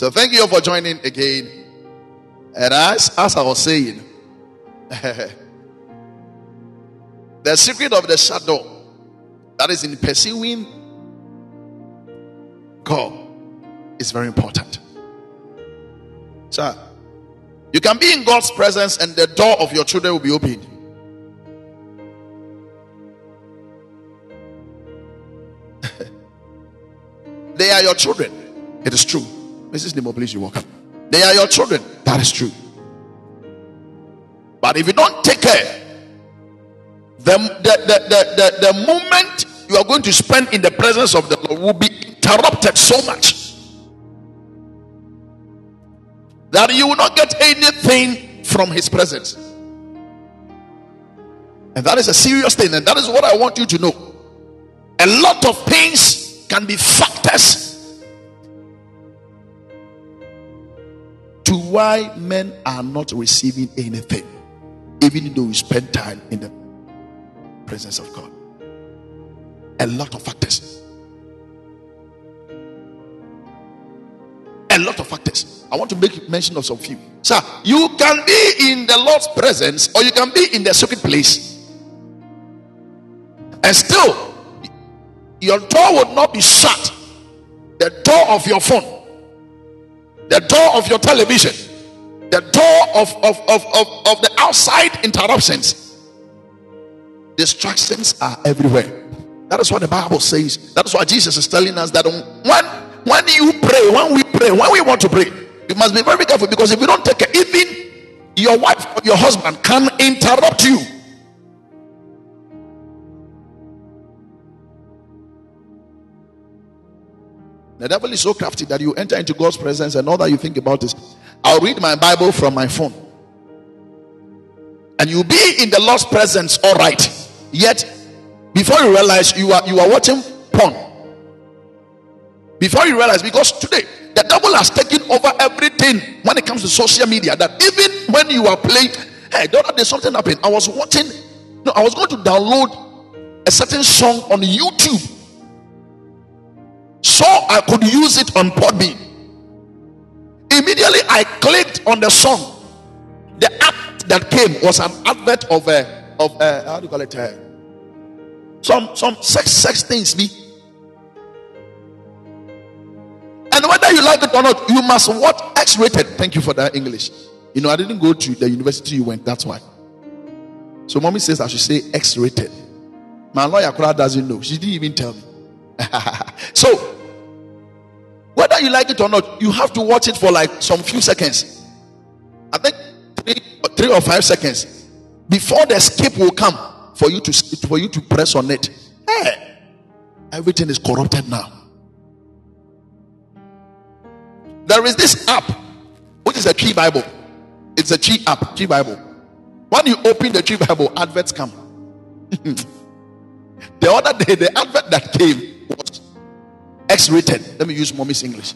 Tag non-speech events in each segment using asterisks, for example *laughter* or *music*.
So thank you all for joining again. And as, as I was saying, *laughs* the secret of the shadow that is in pursuing God is very important. So you can be in God's presence and the door of your children will be opened. *laughs* they are your children. It is true. Mrs. Nemo, please, you walk up. They are your children. That is true. But if you don't take care, the, the, the, the, the, the moment you are going to spend in the presence of the Lord will be interrupted so much that you will not get anything from His presence. And that is a serious thing, and that is what I want you to know. A lot of things can be factors why men are not receiving anything, even though we spend time in the presence of God. A lot of factors. A lot of factors. I want to make mention of some few. Sir, you can be in the Lord's presence or you can be in the secret place. And still, your door would not be shut. The door of your phone the door of your television, the door of, of, of, of, of the outside interruptions. Distractions are everywhere. That is what the Bible says. That is why Jesus is telling us that when, when you pray, when we pray, when we want to pray, you must be very careful because if you don't take care, even your wife or your husband can interrupt you. The devil is so crafty that you enter into God's presence and all that you think about is, I'll read my Bible from my phone. And you'll be in the Lord's presence, all right. Yet, before you realize you are you are watching porn. Before you realize, because today the devil has taken over everything when it comes to social media. That even when you are playing, hey, the other something happened. I was watching, no, I was going to download a certain song on YouTube so I could use it on Podbean. Immediately I clicked on the song. The app that came was an advert of a of a, how do you call it? Uh, some some sex sex things me. And whether you like it or not, you must watch X-rated. Thank you for that English. You know, I didn't go to the university you went. That's why. So mommy says I should say X-rated. My lawyer doesn't know. She didn't even tell me. *laughs* so, whether you like it or not, you have to watch it for like some few seconds. I think three, three or five seconds before the skip will come for you to for you to press on it. Hey, everything is corrupted now. There is this app, which is a Chi Bible. It's a Chi app, Chi Bible. When you open the Chi Bible, adverts come. *laughs* the other day, the advert that came X rated. Let me use mommy's English.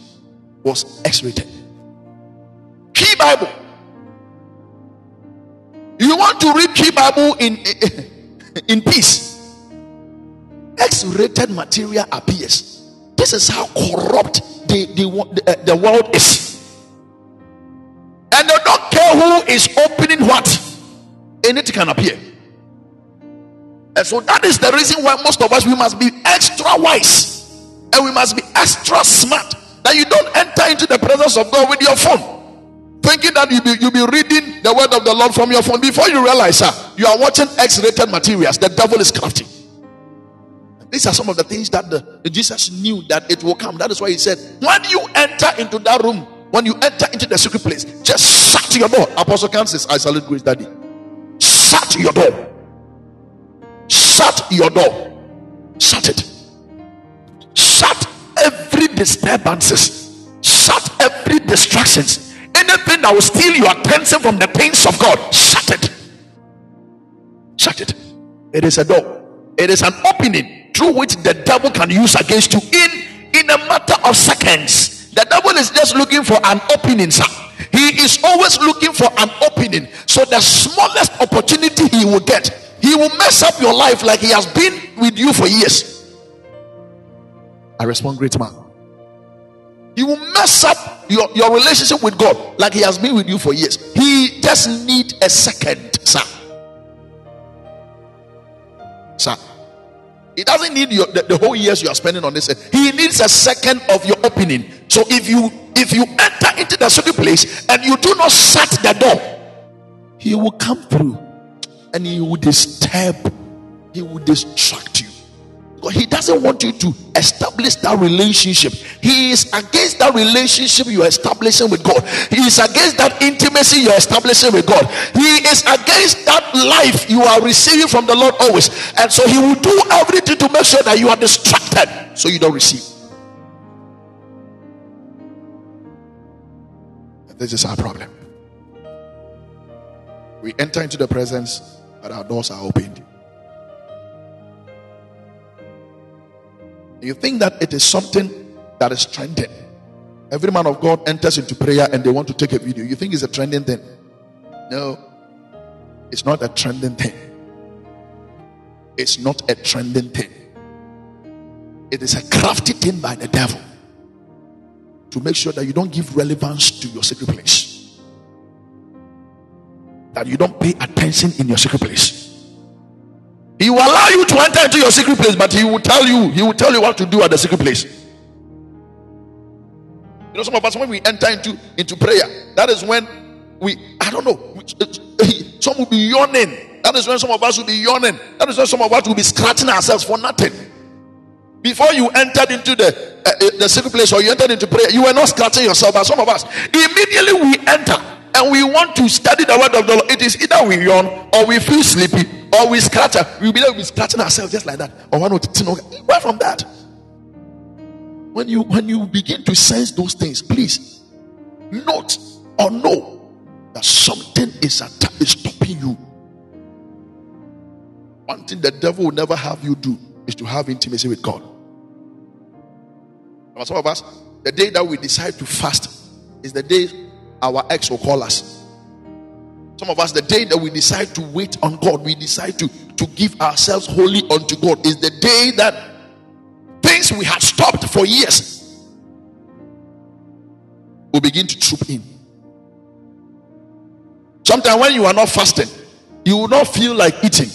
Was X rated. Key Bible. You want to read Key Bible in *laughs* in peace. X rated material appears. This is how corrupt the, the, the, uh, the world is. And they don't care who is opening what, anything can appear. And so that is the reason why most of us we must be extra wise and we must be extra smart that you don't enter into the presence of God with your phone, thinking that you be you be reading the word of the Lord from your phone. Before you realize, sir, you are watching X-rated materials. The devil is crafty. These are some of the things that the, Jesus knew that it will come. That is why he said, when you enter into that room, when you enter into the secret place, just shut your door. Apostle Kansas, I salute Grace Daddy. Shut your door. Shut your door. Shut it. Disturbances. Shut every distractions. Anything that will steal your attention from the things of God. Shut it. Shut it. It is a door. It is an opening through which the devil can use against you in in a matter of seconds. The devil is just looking for an opening, sir. He is always looking for an opening. So the smallest opportunity he will get, he will mess up your life like he has been with you for years. I respond, great man. He will mess up your, your relationship with God like He has been with you for years. He just need a second, sir. Sir. He doesn't need your, the, the whole years you are spending on this. He needs a second of your opening. So if you if you enter into the secret place and you do not shut the door, he will come through and he will disturb, he will distract you. He doesn't want you to establish that relationship. He is against that relationship you're establishing with God. He is against that intimacy you're establishing with God. He is against that life you are receiving from the Lord always. And so he will do everything to make sure that you are distracted so you don't receive. This is our problem. We enter into the presence, but our doors are opened. You think that it is something that is trending. Every man of God enters into prayer and they want to take a video. You think it's a trending thing? No, it's not a trending thing. It's not a trending thing. It is a crafty thing by the devil to make sure that you don't give relevance to your secret place, that you don't pay attention in your secret place. He will allow you to enter into your secret place, but he will tell you, he will tell you what to do at the secret place. You know, some of us when we enter into into prayer, that is when we I don't know, eh, eh, eh, some will be yawning. That is when some of us will be yawning. That is when some of us will be scratching ourselves for nothing. Before you entered into the uh the secret place or you entered into prayer, you were not scratching yourself. But some of us immediately we enter and we want to study the word of the Lord. It is either we yawn or we feel sleepy or we scratch, we'll be there, we'll be scratching ourselves just like that. Or one where from that? When you when you begin to sense those things, please note or know that something is, att- is stopping you. One thing the devil will never have you do is to have intimacy with God. For some of us, the day that we decide to fast is the day our ex will call us some of us, the day that we decide to wait on God, we decide to, to give ourselves wholly unto God, is the day that things we have stopped for years will begin to troop in. Sometimes when you are not fasting, you will not feel like eating.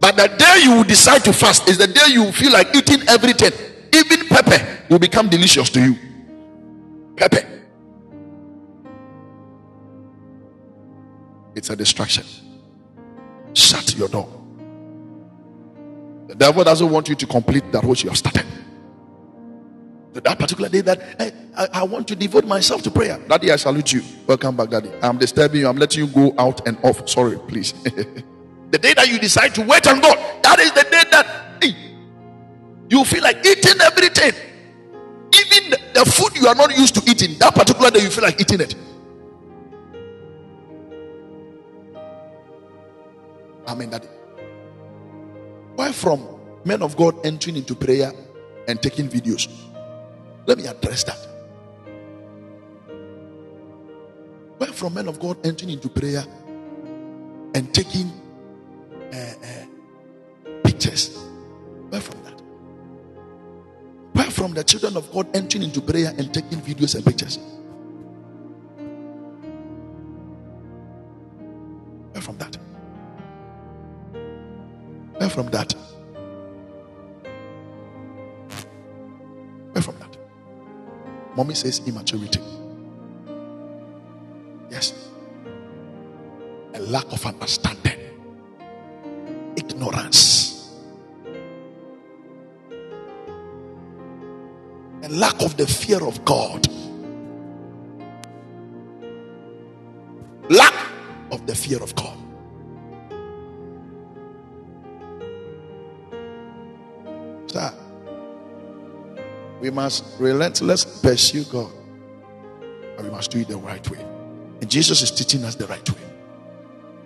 But the day you decide to fast is the day you feel like eating everything. Even pepper will become delicious to you. Pepper. It's a distraction. Shut your door. The devil doesn't want you to complete that which you have started. That particular day that hey, I, I, want to devote myself to prayer. Daddy, I salute you. Welcome back, Daddy. I'm disturbing you. I'm letting you go out and off. Sorry, please. *laughs* the day that you decide to wait on God, that is the day that hey, you feel like eating everything. Even the, the food you are not used to eating, that particular day you feel like eating it. Amen, Daddy. Why from men of God entering into prayer and taking videos? Let me address that. Why from men of God entering into prayer and taking uh, uh, pictures? Where from that? Where from the children of God entering into prayer and taking videos and pictures? From that? Where from that? Mommy says immaturity. Yes. A lack of understanding. Ignorance. A lack of the fear of God. Lack of the fear of God. We must relentlessly pursue God. And we must do it the right way. And Jesus is teaching us the right way.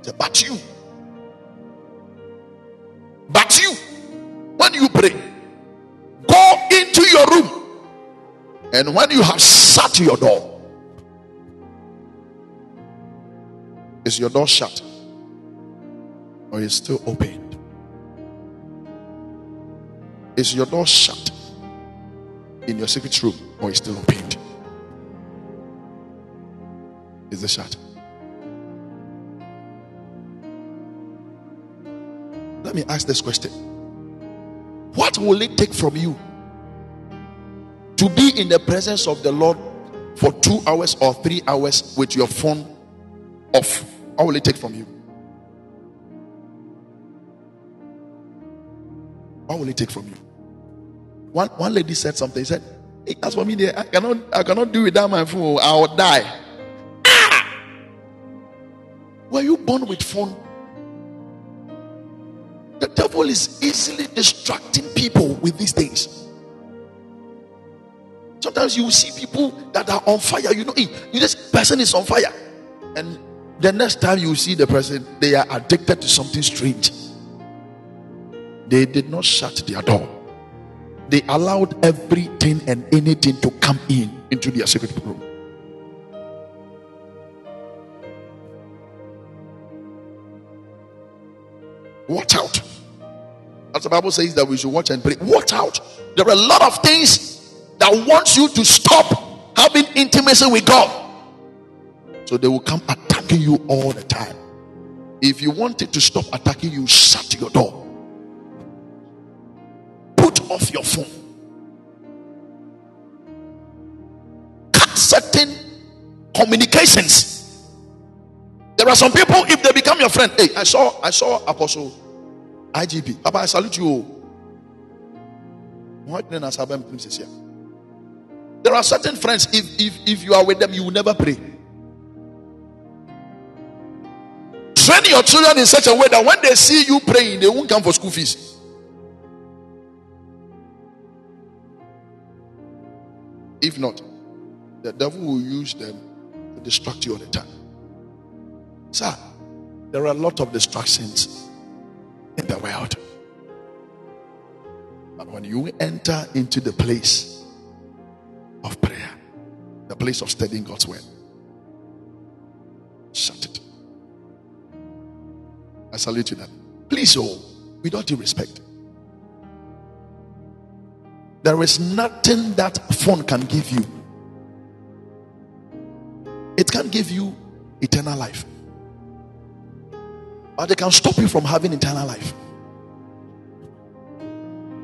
Say, but you, but you, when you pray, go into your room. And when you have shut your door, is your door shut or is it still open? Is your door shut in your secret room or is still opened? is the shut. Let me ask this question What will it take from you to be in the presence of the Lord for two hours or three hours with your phone off? What will it take from you? What will it take from you? One, one lady said something. He said, hey, As for me, there. I cannot, I cannot do without my phone. I will die. Ah! Were you born with phone? The devil is easily distracting people with these things. Sometimes you see people that are on fire. You know, hey, this person is on fire. And the next time you see the person, they are addicted to something strange. They did not shut their door. They allowed everything and anything to come in into their secret room. Watch out. As the Bible says that we should watch and pray. Watch out. There are a lot of things that wants you to stop having intimacy with God. So they will come attacking you all the time. If you wanted to stop attacking you, shut your door. Off your phone. Cut certain communications. There are some people, if they become your friend, hey, I saw, I saw Apostle IGP. Papa, I salute you. Oh. There are certain friends, if, if, if you are with them, you will never pray. Train your children in such a way that when they see you praying, they won't come for school fees. If not, the devil will use them to distract you all the time. Sir, there are a lot of distractions in the world. But when you enter into the place of prayer, the place of studying God's word, shut it. I salute you that. Please, oh, without due respect. There is nothing that phone can give you. It can give you eternal life but it can stop you from having eternal life.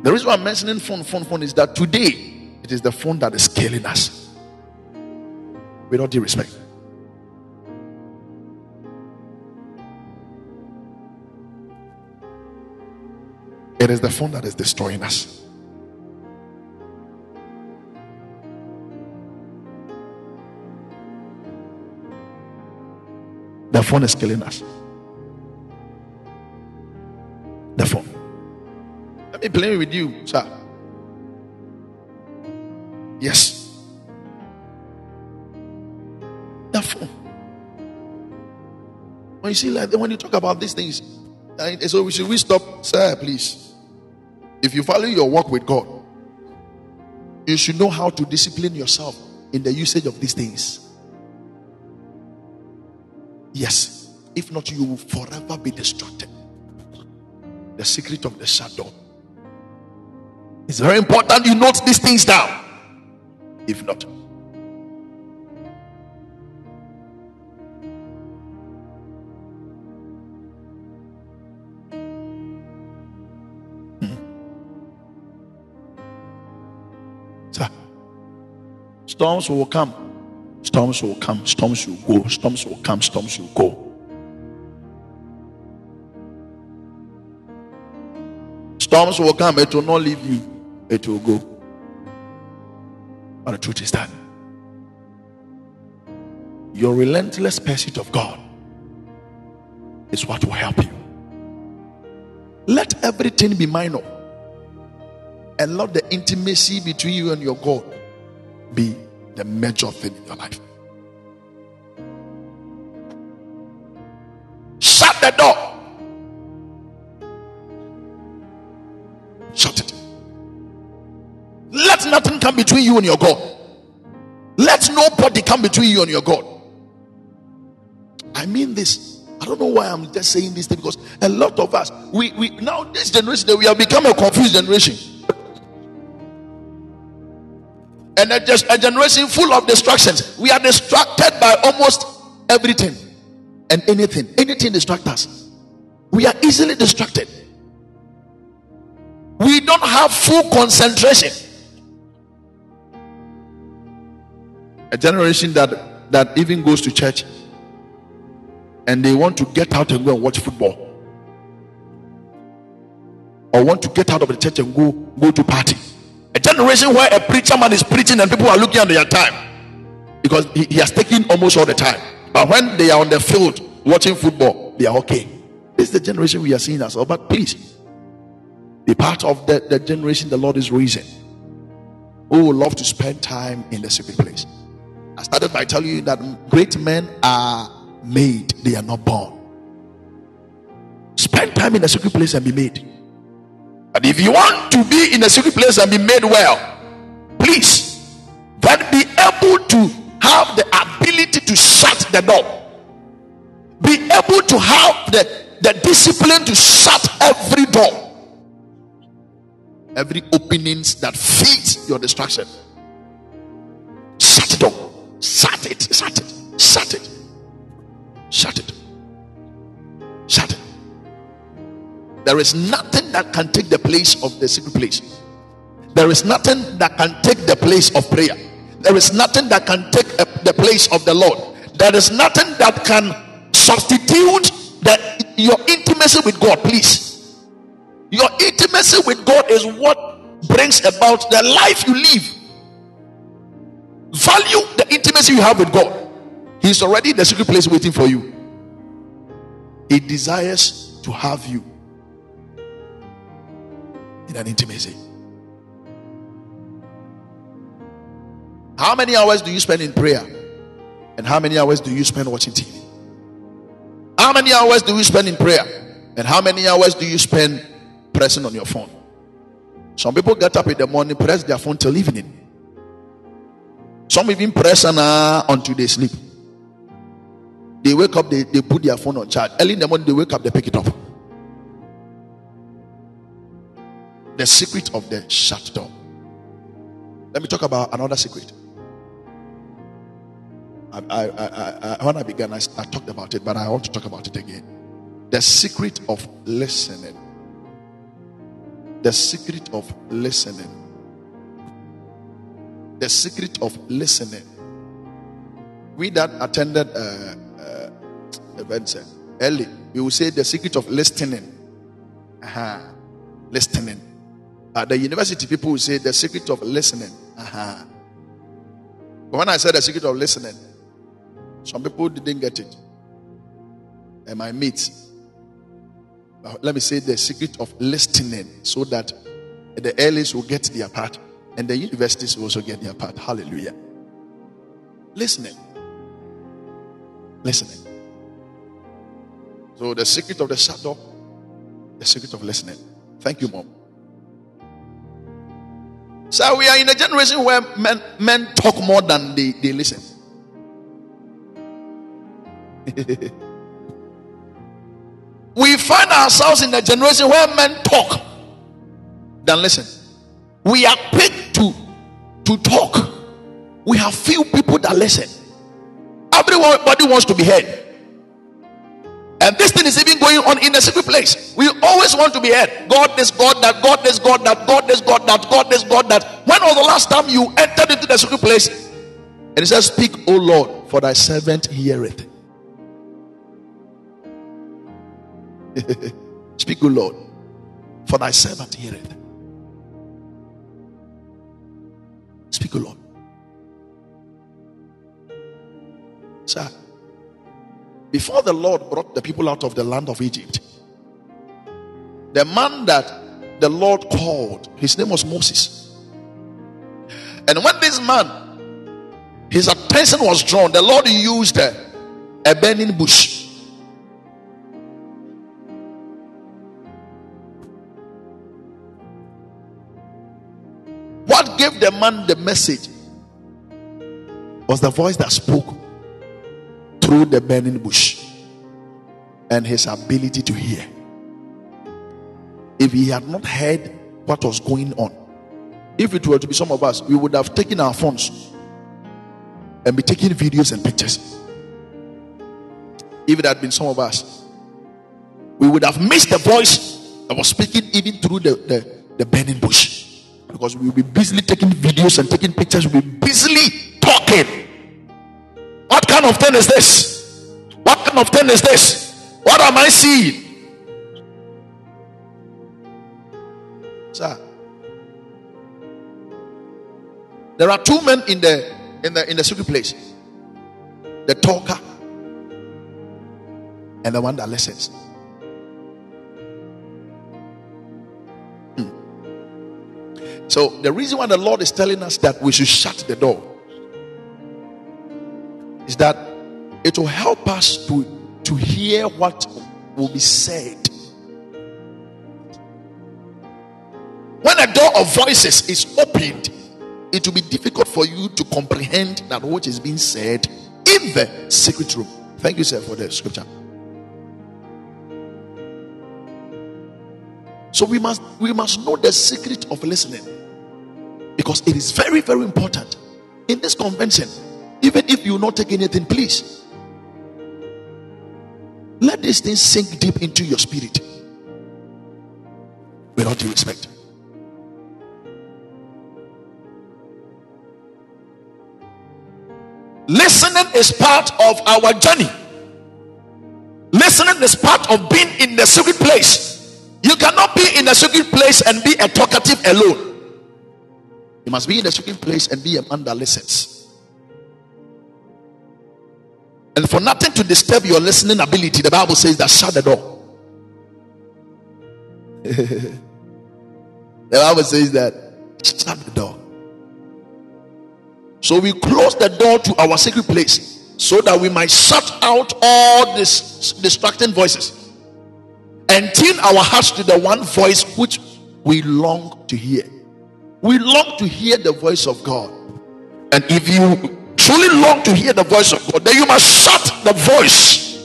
The reason why I'm mentioning phone, phone, phone is that today it is the phone that is killing us. With all due respect. It is the phone that is destroying us. The phone is killing us. the phone. Let me play with you, sir. Yes. The phone. When you see like when you talk about these things, so should we stop, sir? Please. If you value your work with God, you should know how to discipline yourself in the usage of these things. Yes. If not, you will forever be distracted the secret of the shadow. It's very important you note these things down. If not, hmm. Storms will come. Storms will come. Storms will go. Storms will come. Storms will go. Storms will come, it will not leave you, it will go. But the truth is that your relentless pursuit of God is what will help you. Let everything be minor and let the intimacy between you and your God be the major thing in your life. Come between you and your God. Let nobody come between you and your God. I mean this. I don't know why I'm just saying this thing because a lot of us, we, we now this generation, we have become a confused generation. And a, just a generation full of distractions. We are distracted by almost everything and anything. Anything distracts us. We are easily distracted. We don't have full concentration. A generation that that even goes to church and they want to get out and go and watch football. Or want to get out of the church and go go to party. A generation where a preacher man is preaching and people are looking at their time. Because he, he has taken almost all the time. But when they are on the field watching football they are okay. This is the generation we are seeing as well. But please be part of the, the generation the lord is raising. Who will love to spend time in the secret place i started by telling you that great men are made, they are not born. Spend time in a secret place and be made. But if you want to be in a secret place and be made well, please then be able to have the ability to shut the door. Be able to have the, the discipline to shut every door. Every openings that feeds your distraction. Shut it. Shut it. Shut it. Shut it. Shut it. There is nothing that can take the place of the secret place. There is nothing that can take the place of prayer. There is nothing that can take the place of the Lord. There is nothing that can substitute your intimacy with God. Please, your intimacy with God is what brings about the life you live. Value the intimacy you have with God. He's already in the secret place waiting for you. He desires to have you in an intimacy. How many hours do you spend in prayer? And how many hours do you spend watching TV? How many hours do you spend in prayer? And how many hours do you spend pressing on your phone? Some people get up in the morning, press their phone till evening. Some even press on uh, until they sleep. They wake up, they, they put their phone on charge. Early in the morning, they wake up, they pick it up. The secret of the shut door. Let me talk about another secret. I, I, I, I when I began, I, I talked about it, but I want to talk about it again. The secret of listening. The secret of listening. The secret of listening. We that attended uh, event early we will say the secret of listening uh-huh. listening at the university people will say the secret of listening uh-huh. but when i said the secret of listening some people didn't get it and my mates let me say the secret of listening so that the earlies will get their part and the universities will also get their part hallelujah listening listening so the secret of the shadow, the secret of listening. Thank you, mom. So we are in a generation where men, men talk more than they, they listen. *laughs* we find ourselves in a generation where men talk than listen. We are paid to talk. We have few people that listen. Everybody wants to be heard. And this thing is even going on in a secret place. We always want to be heard. God is God, that God is God, that God is God, that God is God, that. When was the last time you entered into the secret place? And it says, Speak, O Lord, for thy servant heareth. *laughs* Speak, O Lord, for thy servant heareth. Speak, O Lord. Sir. Before the Lord brought the people out of the land of Egypt, the man that the Lord called, his name was Moses. And when this man, his attention was drawn, the Lord used a, a burning bush. Man the message was the voice that spoke through the burning bush and his ability to hear. If he had not heard what was going on, if it were to be some of us, we would have taken our phones and be taking videos and pictures. if it had been some of us, we would have missed the voice that was speaking even through the, the, the burning bush. Because we will be busily taking videos and taking pictures, we'll be busily talking. What kind of thing is this? What kind of thing is this? What am I seeing? Sir. There are two men in the in the in the secret place. The talker and the one that listens. So the reason why the Lord is telling us that we should shut the door is that it will help us to to hear what will be said. When a door of voices is opened, it will be difficult for you to comprehend that which is being said in the secret room. Thank you, sir, for the scripture. So we must we must know the secret of listening because it is very very important in this convention. Even if you not take anything, please let this thing sink deep into your spirit. With all due respect. Listening is part of our journey. Listening is part of being in the secret place. You cannot be in a secret place and be a talkative alone. You must be in a secret place and be a man that listens. And for nothing to disturb your listening ability, the Bible says that shut the door. *laughs* the Bible says that shut the door. So we close the door to our secret place so that we might shut out all these distracting voices and tune our hearts to the one voice which we long to hear. We long to hear the voice of God. And if you truly long to hear the voice of God, then you must shut the voice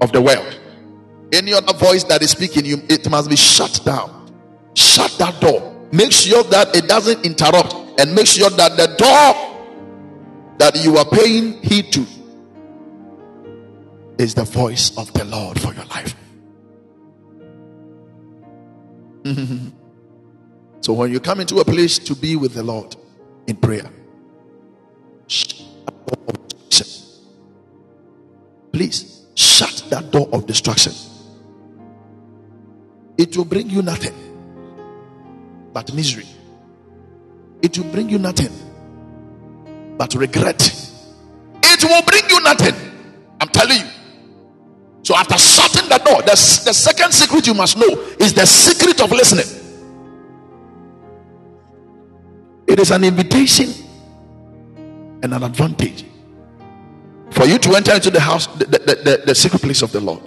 of the world. Any other voice that is speaking, you it must be shut down. Shut that door. Make sure that it doesn't interrupt and make sure that the door that you are paying heed to is the voice of the Lord *laughs* so when you come into a place to be with the Lord in prayer, please shut that door of destruction. It will bring you nothing but misery it will bring you nothing but regret. It will bring you nothing. I'm telling you. So, after shutting the door, the, the second secret you must know is the secret of listening. It is an invitation and an advantage for you to enter into the house, the, the, the, the secret place of the Lord.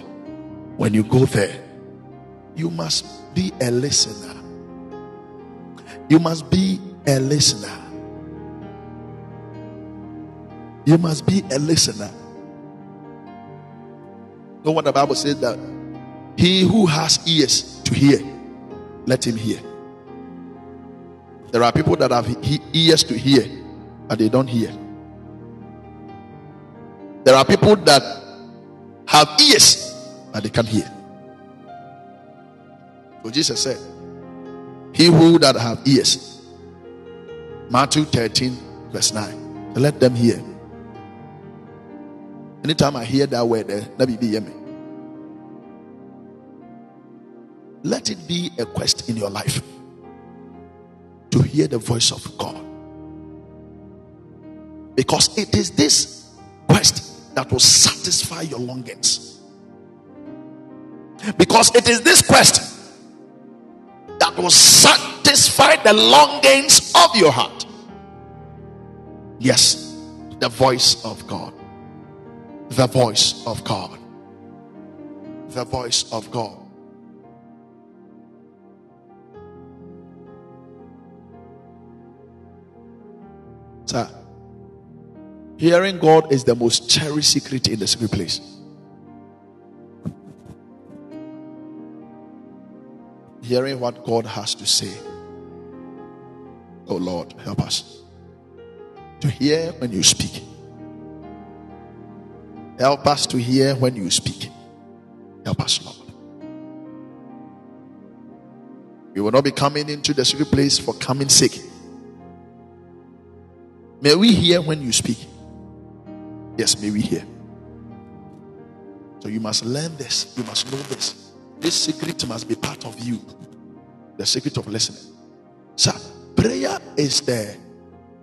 When you go there, you must be a listener. You must be a listener. You must be a listener. Know what the Bible says that he who has ears to hear, let him hear. There are people that have ears to hear, but they don't hear. There are people that have ears, but they can't hear. So Jesus said, He who that have ears, Matthew 13, verse 9. let them hear. Anytime I hear that word, eh, let me be me. Let it be a quest in your life to hear the voice of God. Because it is this quest that will satisfy your longings. Because it is this quest that will satisfy the longings of your heart. Yes, the voice of God. The voice of God. The voice of God. Sir, hearing God is the most cherished secret in the secret place. Hearing what God has to say. Oh Lord, help us to hear when you speak. Help us to hear when you speak. Help us, Lord. We will not be coming into the secret place for coming sake. May we hear when you speak. Yes, may we hear. So you must learn this. You must know this. This secret must be part of you. The secret of listening. Sir, prayer is the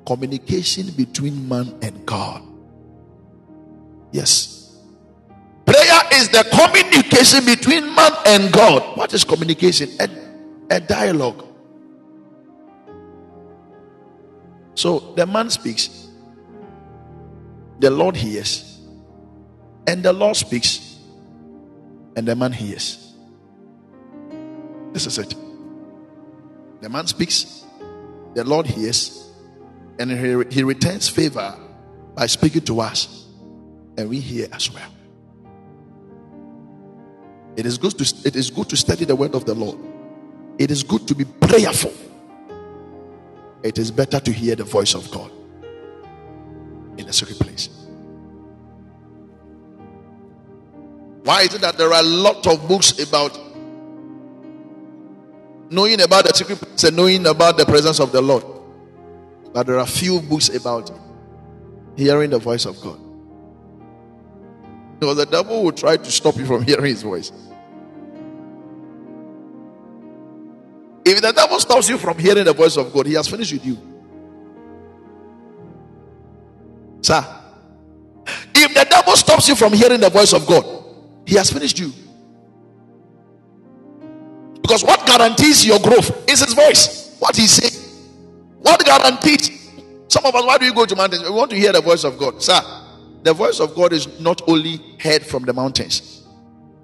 communication between man and God. Yes. Prayer is the communication between man and God. What is communication? A, a dialogue. So the man speaks, the Lord hears, and the Lord speaks, and the man hears. This is it. The man speaks, the Lord hears, and he, he returns favor by speaking to us and we hear as well. It is good to it is good to study the word of the Lord. It is good to be prayerful. It is better to hear the voice of God in a secret place. Why is it that there are a lot of books about knowing about the secret place and knowing about the presence of the Lord? But there are few books about hearing the voice of God. Because the devil will try to stop you from *laughs* hearing his voice. If the devil stops you from hearing the voice of God, he has finished with you. Sir, if the devil stops you from hearing the voice of God, he has finished you. Because what guarantees your growth is his voice. What he said. What guarantees? Some of us, why do you go to mountains? We want to hear the voice of God. Sir, the voice of God is not only heard from the mountains,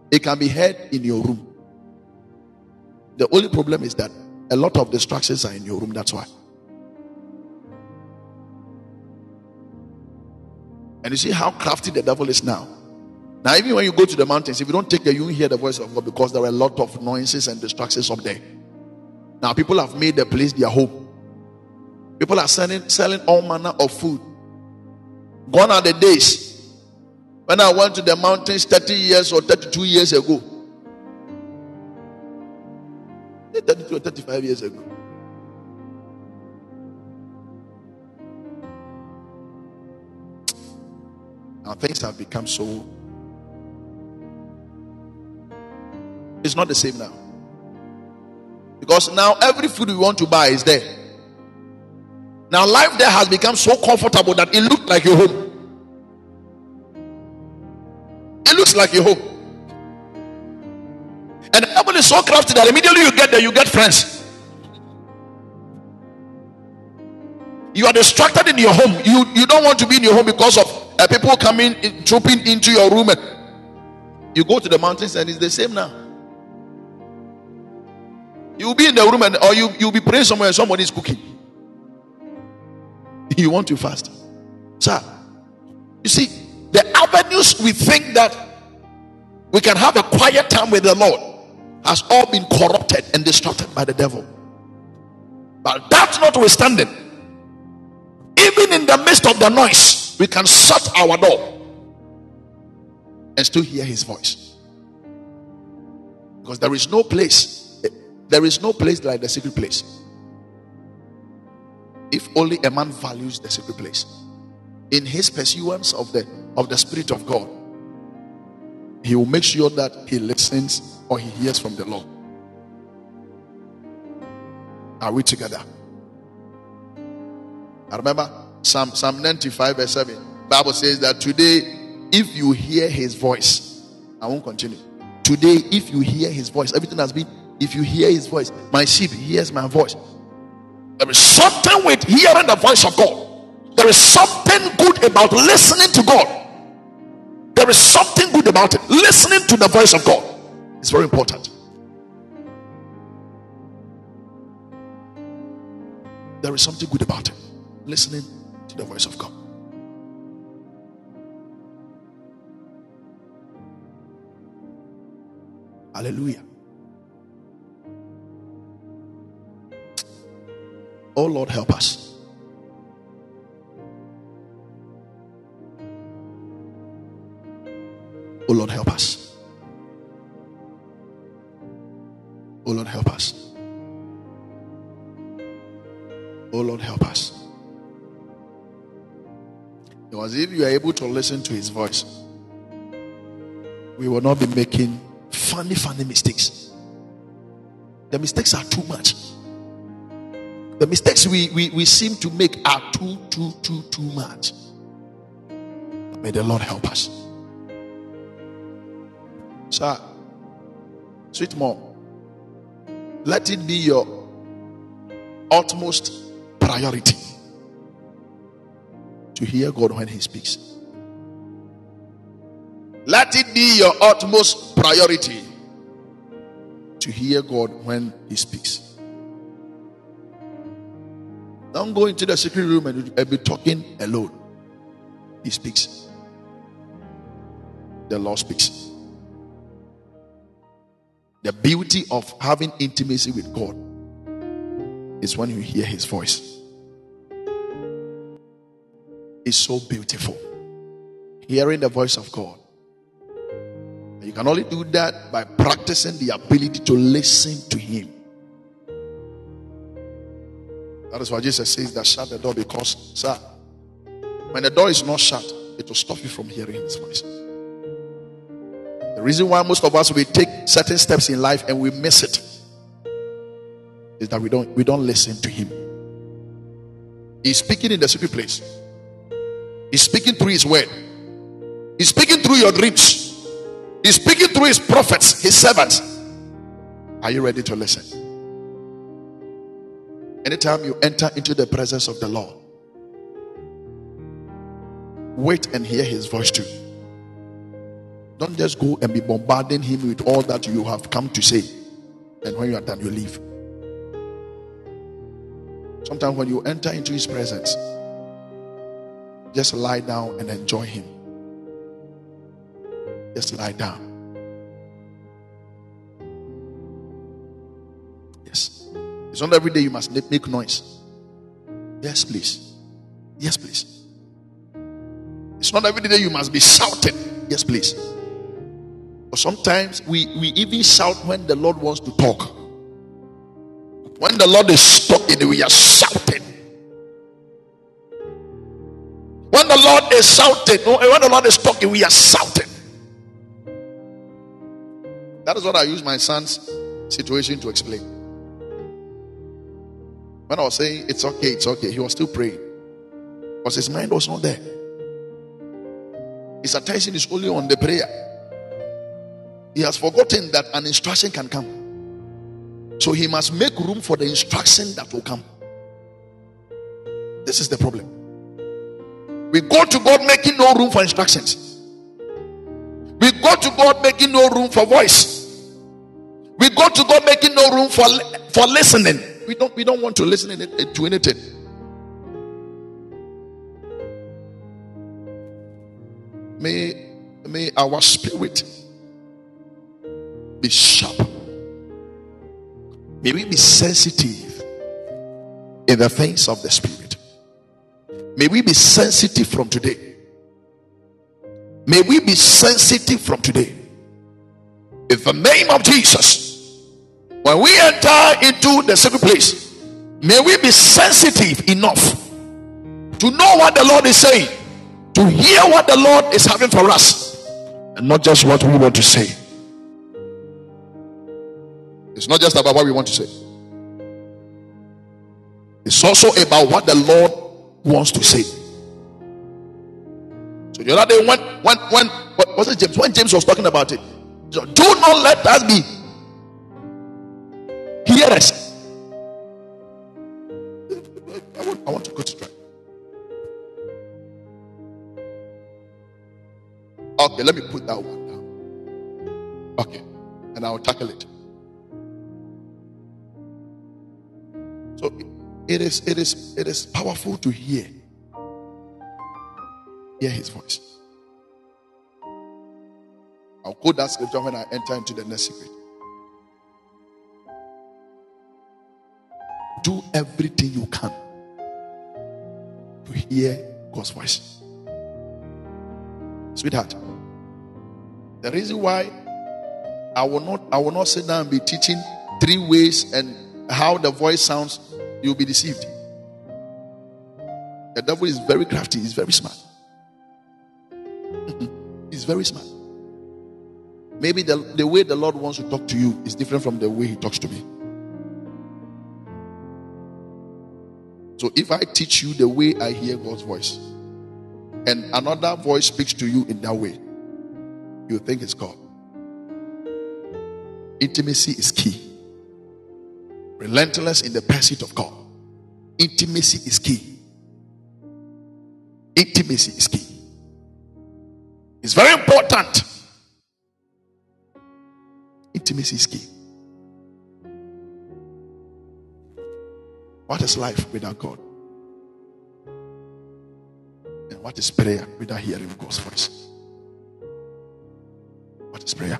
it can be heard in your room. The only problem is that a lot of distractions are in your room. That's why. And you see how crafty the devil is now. Now, even when you go to the mountains, if you don't take care, you won't hear the voice of God because there are a lot of noises and distractions up there. Now, people have made the place their home. People are selling, selling all manner of food Gone are the days when I went to the mountains 30 years or 32 years ago. 32 or 35 years ago. Now things have become so. It's not the same now. Because now every food we want to buy is there. Now, life there has become so comfortable that it looks like your home. It looks like your home. And the is so crafty that immediately you get there, you get friends. You are distracted in your home. You you don't want to be in your home because of uh, people coming, in, trooping into your room. And you go to the mountains and it's the same now. You'll be in the room and or you you'll be praying somewhere and somebody is cooking. You want to fast. Sir, you see, the avenues we think that we can have a quiet time with the Lord has all been corrupted and disrupted by the devil. But that notwithstanding, even in the midst of the noise, we can shut our door and still hear his voice. Because there is no place, there is no place like the secret place. If only a man values the secret place in his pursuance of the of the spirit of God, he will make sure that he listens or he hears from the Lord. Are we together? I remember Psalm, Psalm 95, verse 7. Bible says that today, if you hear his voice, I won't continue. Today, if you hear his voice, everything has been, if you hear his voice, my sheep hears my voice. There is something with hearing the voice of God. There is something good about listening to God. There is something good about it. Listening to the voice of God is very important. There is something good about it. Listening to the voice of God. Hallelujah. Oh Lord, help us. Oh Lord, help us. Oh Lord, help us. Oh Lord, help us. It was if you are able to listen to his voice, we will not be making funny, funny mistakes. The mistakes are too much. The mistakes we, we, we seem to make are too, too, too, too much. May the Lord help us. Sir, sweet mom, let it be your utmost priority to hear God when He speaks. Let it be your utmost priority to hear God when He speaks. Don't go into the secret room and be talking alone. He speaks. The Lord speaks. The beauty of having intimacy with God is when you hear His voice. It's so beautiful. Hearing the voice of God. You can only do that by practicing the ability to listen to Him. That is why Jesus says that shut the door because, sir, when the door is not shut, it will stop you from hearing His voice. The reason why most of us we take certain steps in life and we miss it is that we don't we don't listen to him. He's speaking in the secret place. He's speaking through his word. He's speaking through your dreams. He's speaking through his prophets, his servants. Are you ready to listen? Anytime you enter into the presence of the Lord, wait and hear his voice too. Don't just go and be bombarding him with all that you have come to say. And when you are done, you leave. Sometimes when you enter into his presence, just lie down and enjoy him. Just lie down. It's not every day you must make noise. Yes, please. Yes, please. It's not every day you must be shouting. Yes, please. But sometimes we, we even shout when the Lord wants to talk. When the Lord is talking, we are shouting. When the Lord is shouting, when the Lord is talking, we are shouting. That is what I use my son's situation to explain. When I was saying it's okay, it's okay, he was still praying. Because his mind was not there. His attention is only on the prayer. He has forgotten that an instruction can come. So he must make room for the instruction that will come. This is the problem. We go to God making no room for instructions. We go to God making no room for voice. We go to God making no room for for listening. We don't we don't want to listen to anything. May may our spirit be sharp. May we be sensitive in the things of the Spirit. May we be sensitive from today. May we be sensitive from today. In the name of Jesus, when we enter into the secret place, may we be sensitive enough to know what the Lord is saying, to hear what the Lord is having for us, and not just what we want to say. It's not just about what we want to say. It's also about what the Lord wants to say. So the other day, when when when was it James? When James was talking about it, do not let us be Okay, let me put that one down. Okay, and I'll tackle it. So it is it is it is powerful to hear. Hear his voice. I'll quote that scripture when I enter into the next secret. Do everything you can to hear God's voice. Sweetheart, The reason why I will not I will not sit down and be teaching three ways and how the voice sounds, you'll be deceived. The devil is very crafty, he's very smart. *laughs* he's very smart. Maybe the, the way the Lord wants to talk to you is different from the way he talks to me. So if I teach you the way I hear God's voice, and another voice speaks to you in that way, you think it's God. Intimacy is key. Relentless in the pursuit of God. Intimacy is key. Intimacy is key. It's very important. Intimacy is key. What is life without God? And what is prayer without hearing God's voice? Is prayer?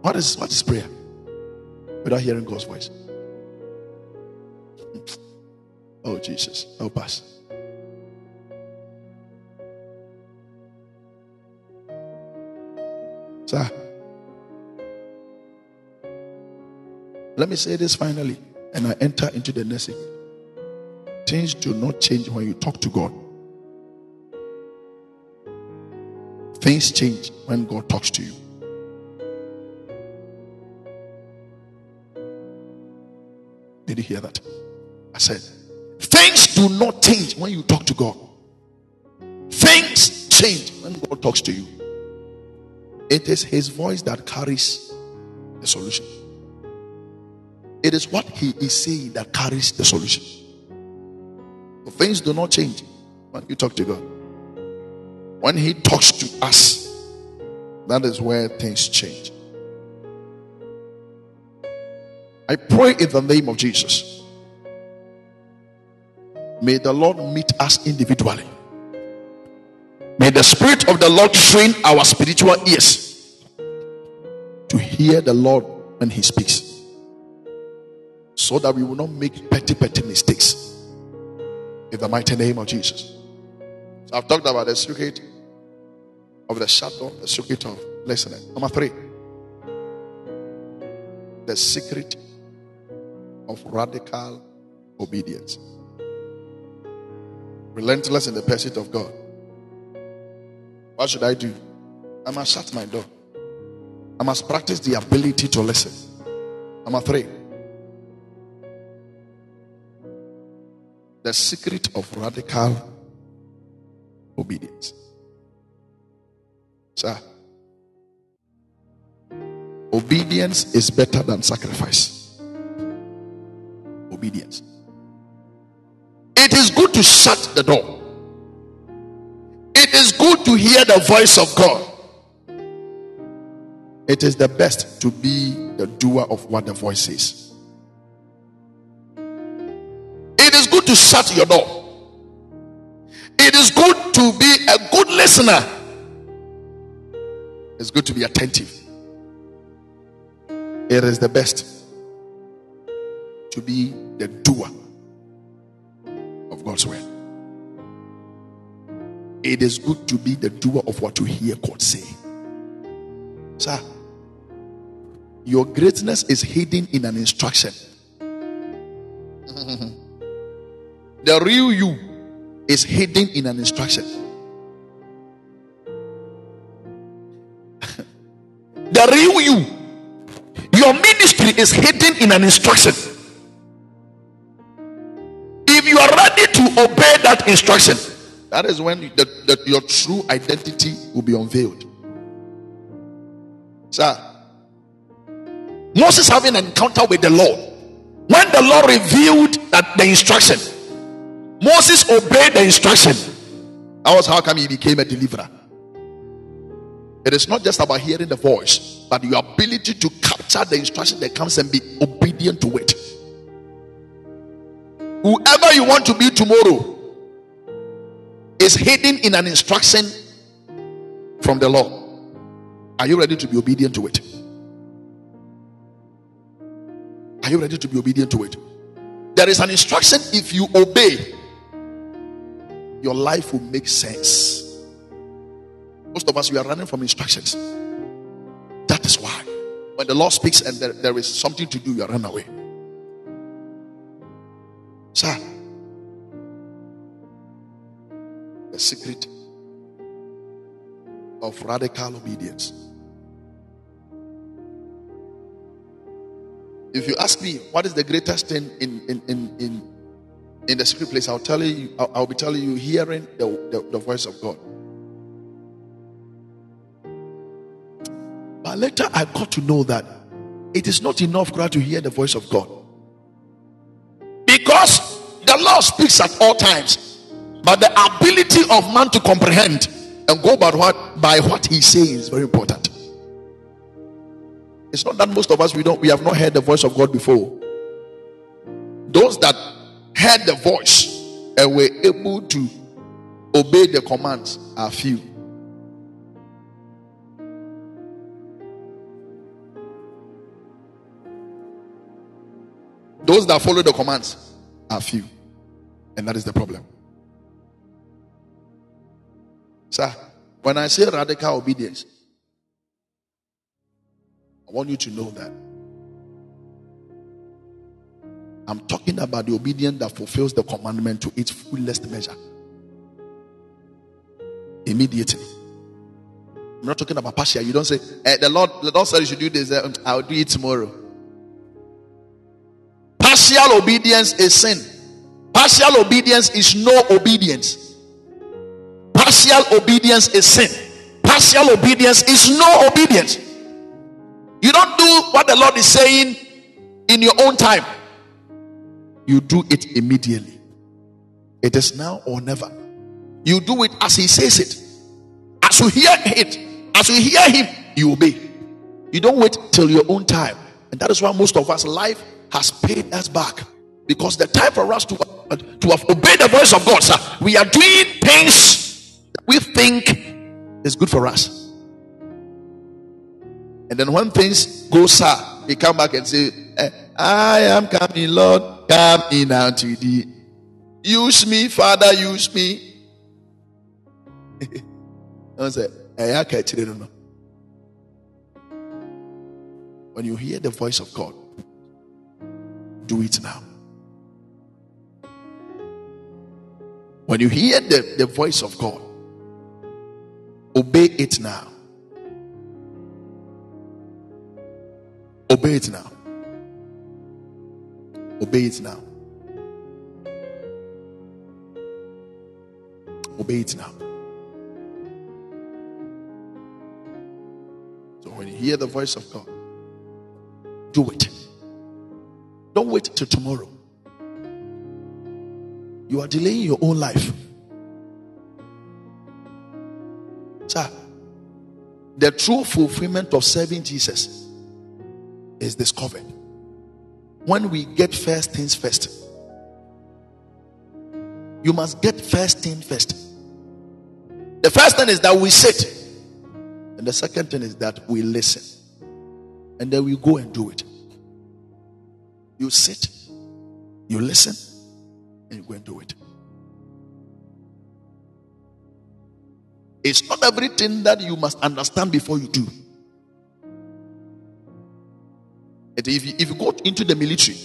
What is what is prayer? Without hearing God's voice. Oh Jesus, oh, help us. Sir. Let me say this finally, and I enter into the thing. Things do not change when you talk to God. Things change when God talks to you. Did you hear that? I said, things do not change when you talk to God. Things change when God talks to you. It is His voice that carries the solution. It is what He is saying that carries the solution. Things do not change when you talk to God. When He talks to us, that is where things change. I pray in the name of Jesus. May the Lord meet us individually. May the Spirit of the Lord train our spiritual ears to hear the Lord when He speaks so that we will not make petty, petty mistakes. In the mighty name of Jesus. So I've talked about the secret of the shadow, the secret of listening. Number three, the secret of radical obedience. Relentless in the pursuit of God. What should I do? I must shut my door. I must practice the ability to listen. Number three, the secret of radical obedience. Sir, obedience is better than sacrifice. Obedience. It is good to shut the door. It is good to hear the voice of God. It is the best to be the doer of what the voice says. Good to shut your door. It is good to be a good listener. It's good to be attentive. It is the best to be the doer of God's word. It is good to be the doer of what you hear God say. Sir, your greatness is hidden in an instruction. *laughs* the real you is hidden in an instruction. *laughs* the real you, your ministry is hidden in an instruction. If you are ready to obey that instruction, that is when the, the, your true identity will be unveiled. Sir, Moses having an encounter with the Lord. When the Lord revealed that the instruction, Moses obeyed the instruction. That was how come he became a deliverer. It is not just about hearing the voice, but your ability to capture the instruction that comes and be obedient to it. Whoever you want to be tomorrow is hidden in an instruction from the law. Are you ready to be obedient to it? Are you ready to be obedient to it? There is an instruction if you obey, your life will make sense. Most of us, we are running from instructions. That is why. When the Lord speaks and there, there is something to do, you run away. Sir, the secret of radical obedience. If you ask me what is the greatest thing in in in in, in the secret place, I'll tell you. I'll, I'll be telling you hearing the, the, the voice of God. But later I got to know that it is not enough God to hear the voice of God. Because the Lord speaks at all times, but the ability of man to comprehend and go by what by what he says is very important. It's not that most of us we don't we have not heard the voice of God before. Those that heard the voice and were able to obey the commands are few. Those that follow the commands are few. And that is the problem. Sir, when I say radical obedience, I want you to know that I'm talking about the obedience that fulfills the commandment to its fullest measure. Immediately. I'm not talking about partial. You don't say, eh, the Lord, the Lord said you should do this. Eh, I'll do it tomorrow. Partial obedience is sin. Partial obedience is no obedience. Partial obedience is sin. Partial obedience is no obedience. You don't do what the Lord is saying in your own time, you do it immediately. It is now or never. You do it as He says it. As you hear it, as you hear Him, you obey. You don't wait till your own time. And that is why most of us life has paid us back because the time for us to uh, to have obeyed the voice of God, sir, we are doing things we think is good for us. And then when things go sir, we come back and say, I am coming, Lord, come in unto thee. Use me, Father, use me. *laughs* Say, eh, when you hear the voice of God, do it now. When you hear the, the voice of God, obey it now. Obey it now. Obey it now. Obey it now. So when you hear the voice of God, do it. Don't wait till tomorrow. You are delaying your own life. Sir, the true fulfillment of serving Jesus is discovered when we get first things first. You must get first thing first. The first thing is that we sit, and the second thing is that we listen, and then we go and do it. You sit, you listen, and you go and do it. It's not everything that you must understand before you do. And if you, if you go into the military,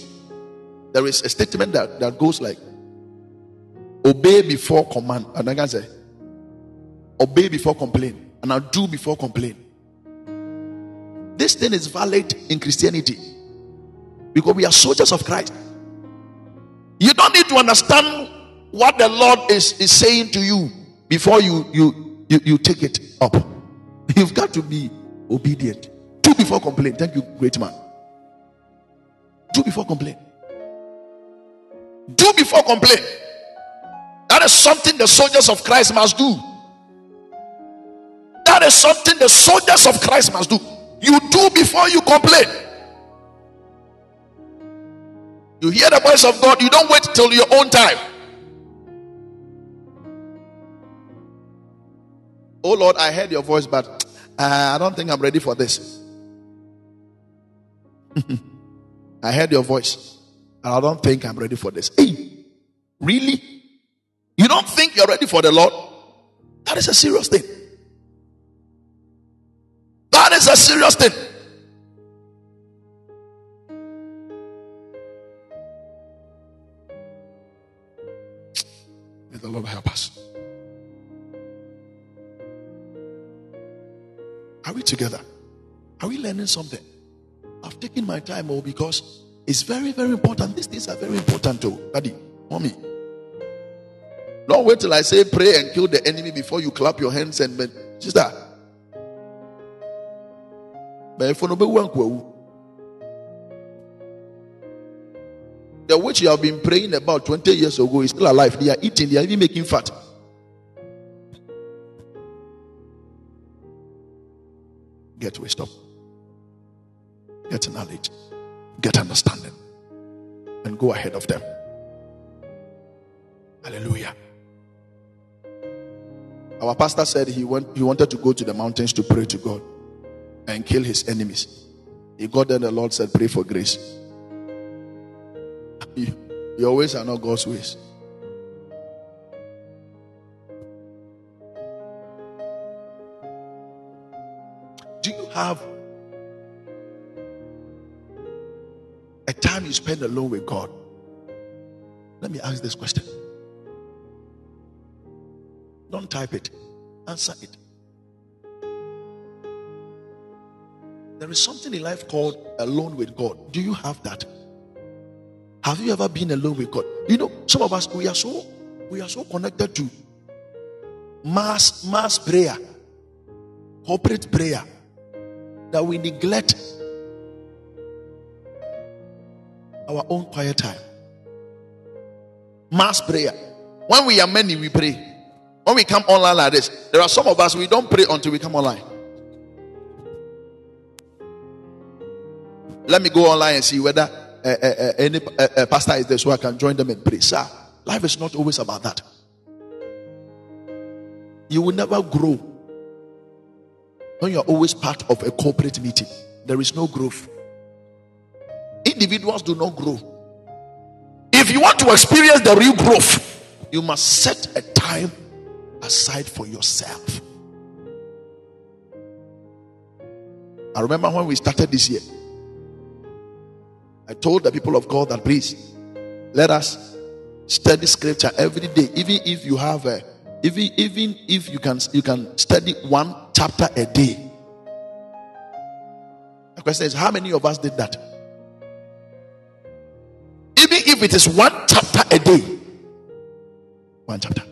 there is a statement that, that goes like obey before command. And I can say obey before complain. And I'll do before complain. This thing is valid in Christianity because we are soldiers of Christ. You don't need to understand what the Lord is, is saying to you before you, you, you, you take it up. *laughs* You've got to be obedient. Do before complain. Thank you, great man. Do before complain. Do before complain. That is something the soldiers of Christ must do. That is something the soldiers of Christ must do. You do before you complain. You hear the voice of God, you don't wait till your own time. Oh Lord, I heard your voice, but uh, I don't think I'm ready for this. *laughs* I heard your voice, and I don't think I'm ready for this. Hey, really? You don't think you're ready for the Lord, that is a serious thing. That is a serious thing. May the Lord help us. Are we together? Are we learning something? I've taken my time, oh, because it's very, very important. These things are very important, too. Daddy, mommy. Don't wait till I say pray and kill the enemy before you clap your hands and sister. You want the witch you have been praying about 20 years ago is still alive. They are eating, they are even making fat. Get wisdom, get knowledge, get understanding, and go ahead of them. Hallelujah. Our pastor said he went he wanted to go to the mountains to pray to God and kill his enemies. He got there, the Lord said, Pray for grace. Your ways are not God's ways. Do you have a time you spend alone with God? Let me ask this question. Don't type it, answer it. There is something in life called alone with God. Do you have that? Have you ever been alone with God? You know, some of us we are so we are so connected to mass mass prayer, corporate prayer, that we neglect our own quiet time. Mass prayer. When we are many, we pray. When we come online like this, there are some of us we don't pray until we come online. Let me go online and see whether uh, uh, any uh, pastor is there so I can join them and pray. Sir, life is not always about that. You will never grow when you're always part of a corporate meeting. There is no growth. Individuals do not grow. If you want to experience the real growth, you must set a time aside for yourself. I remember when we started this year, I told the people of God that please let us study scripture every day, even if you have a even even if you can you can study one chapter a day. The question is, how many of us did that? If it is one chapter a day, one chapter.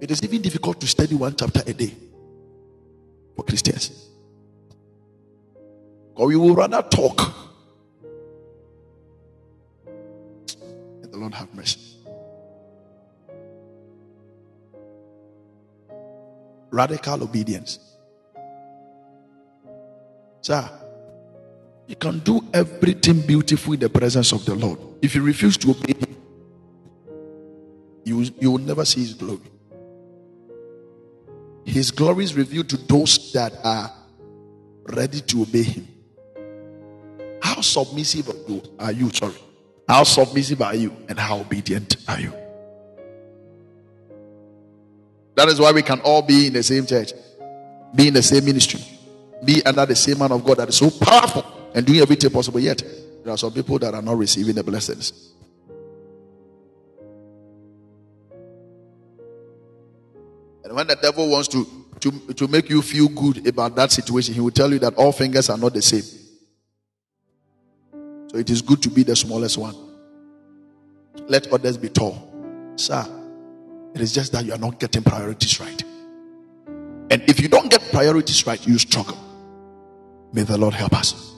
It is even difficult to study one chapter a day for Christians. Or we will rather talk And the Lord have mercy. Radical obedience. Sir, you can do everything beautiful in the presence of the Lord. If you refuse to obey Him, you, you will never see His glory. His glory is revealed to those that are ready to obey Him. How submissive are you? Are you sorry? How submissive are you and how obedient are you? That is why we can all be in the same church, be in the same ministry, be under the same man of God that is so powerful and doing everything possible. Yet, there are some people that are not receiving the blessings. And when the devil wants to, to, to make you feel good about that situation, he will tell you that all fingers are not the same. So it is good to be the smallest one. Let others be tall. Sir, it is just that you are not getting priorities right. And if you don't get priorities right, you struggle. May the Lord help us.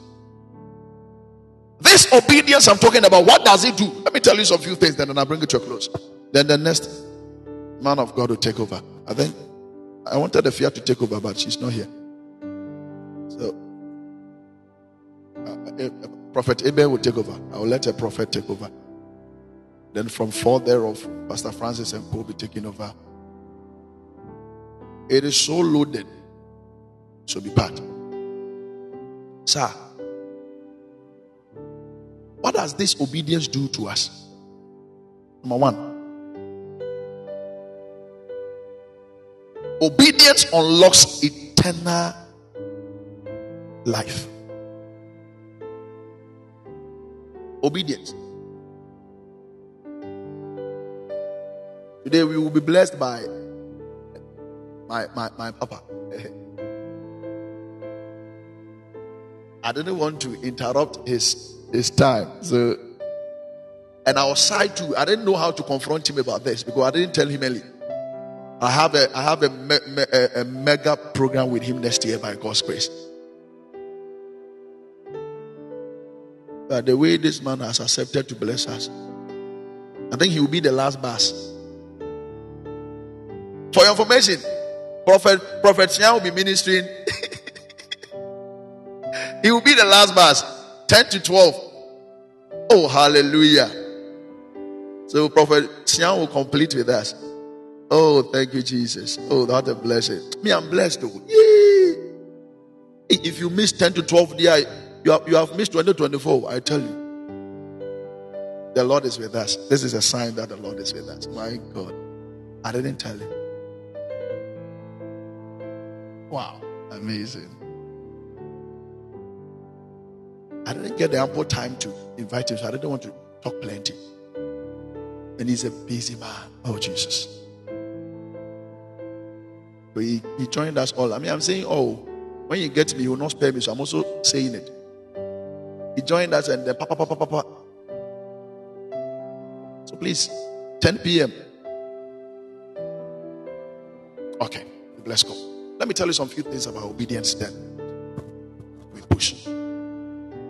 This obedience I'm talking about, what does it do? Let me tell you some few things, then I'll bring it to a close. Then the next man of God will take over. I think I wanted the fear to take over, but she's not here. So, uh, uh, Prophet Abel will take over. I will let a prophet take over. Then from four thereof, Pastor Francis and Paul be taking over. It is so loaded. So be part. Sir, what does this obedience do to us? Number one, Obedience unlocks eternal life. Obedience. Today we will be blessed by my, my, my papa. *laughs* I didn't want to interrupt his his time. So and I was shy too. I didn't know how to confront him about this because I didn't tell him early. I have a I have a, me, me, a, a mega program with him next year by God's grace. But the way this man has accepted to bless us, I think he will be the last bus. For your information, Prophet Prophet Sian will be ministering. *laughs* he will be the last bus, 10 to 12. Oh, hallelujah. So Prophet Sian will complete with us. Oh, thank you, Jesus. Oh, that's a blessing. Me, I'm blessed though. Yay. If you miss 10 to 12 there, you have, you have missed 2024. I tell you. The Lord is with us. This is a sign that the Lord is with us. My God. I didn't tell him. Wow. Amazing. I didn't get the ample time to invite him, so I didn't want to talk plenty. And he's a busy man. Oh, Jesus. But he, he joined us all. I mean, I'm saying, oh, when you get me, he will not spare me. So I'm also saying it. He joined us and then papa, papa, papa. So please, 10 p.m. Okay, bless God. Let me tell you some few things about obedience then. We push.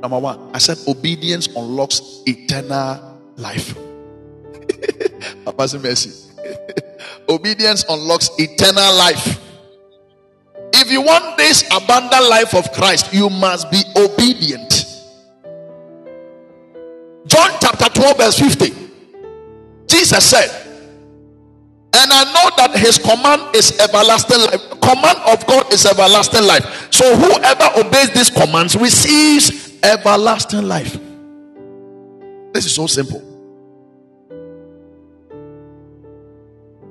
Number one, I said obedience unlocks eternal life. *laughs* Papa mercy. *laughs* obedience unlocks eternal life. If you want this abundant life of Christ, you must be obedient. John chapter 12, verse 50. Jesus said, and I know that his command is everlasting life. Command of God is everlasting life. So whoever obeys these commands receives everlasting life. This is so simple.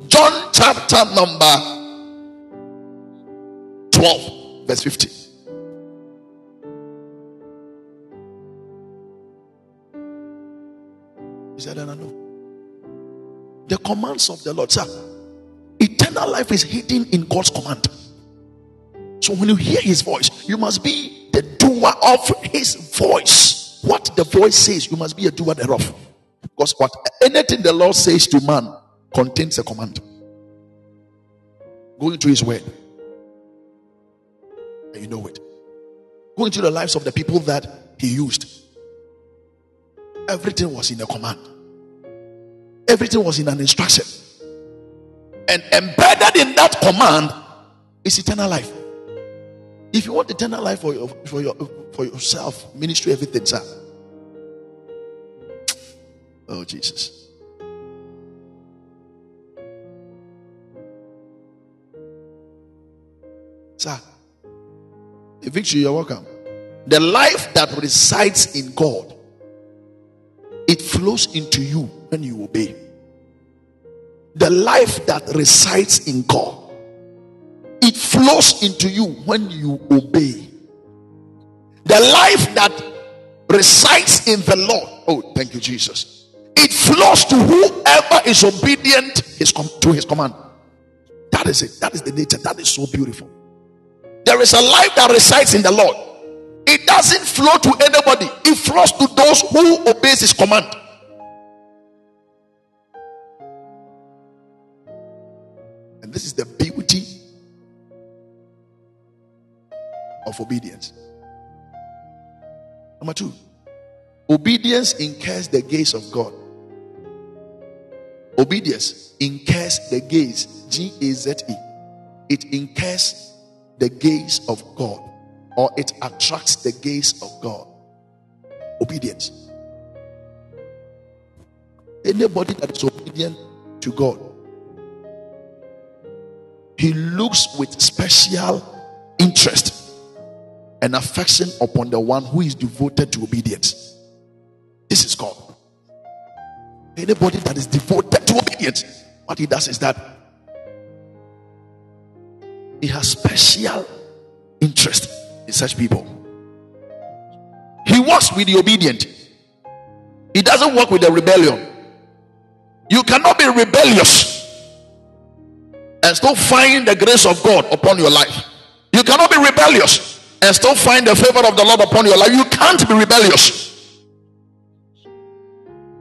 John chapter number 12, verse 50. He said, I know the commands of the Lord. Sir, eternal life is hidden in God's command. So when you hear his voice, you must be the doer of his voice. What the voice says, you must be a doer thereof. Because what anything the Lord says to man contains a command. Go into his word. And you know it. Go into the lives of the people that he used. Everything was in a command. Everything was in an instruction. And embedded in that command is eternal life. If you want eternal life for, your, for, your, for yourself, ministry, everything, sir. Oh, Jesus. Sir, victory, you're welcome. The life that resides in God, it flows into you when you obey. The life that resides in God, it flows into you when you obey. The life that resides in the Lord, oh, thank you, Jesus. It flows to whoever is obedient to his command. That is it. That is the nature. That is so beautiful. There is a life that resides in the Lord. It doesn't flow to anybody. It flows to those who obeys his command. And this is the beauty of obedience. Number two, obedience incurs the gaze of God. Obedience incurs the gaze, G A Z E. It incurs the gaze of God, or it attracts the gaze of God. Obedience. Anybody that is obedient to God he looks with special interest and affection upon the one who is devoted to obedience. This is God. Anybody that is devoted to obedience, what he does is that He has special interest in such people. He works with the obedient. He doesn't work with the rebellion. You cannot be rebellious and still find the grace of God upon your life. You cannot be rebellious and still find the favor of the Lord upon your life. You can't be rebellious.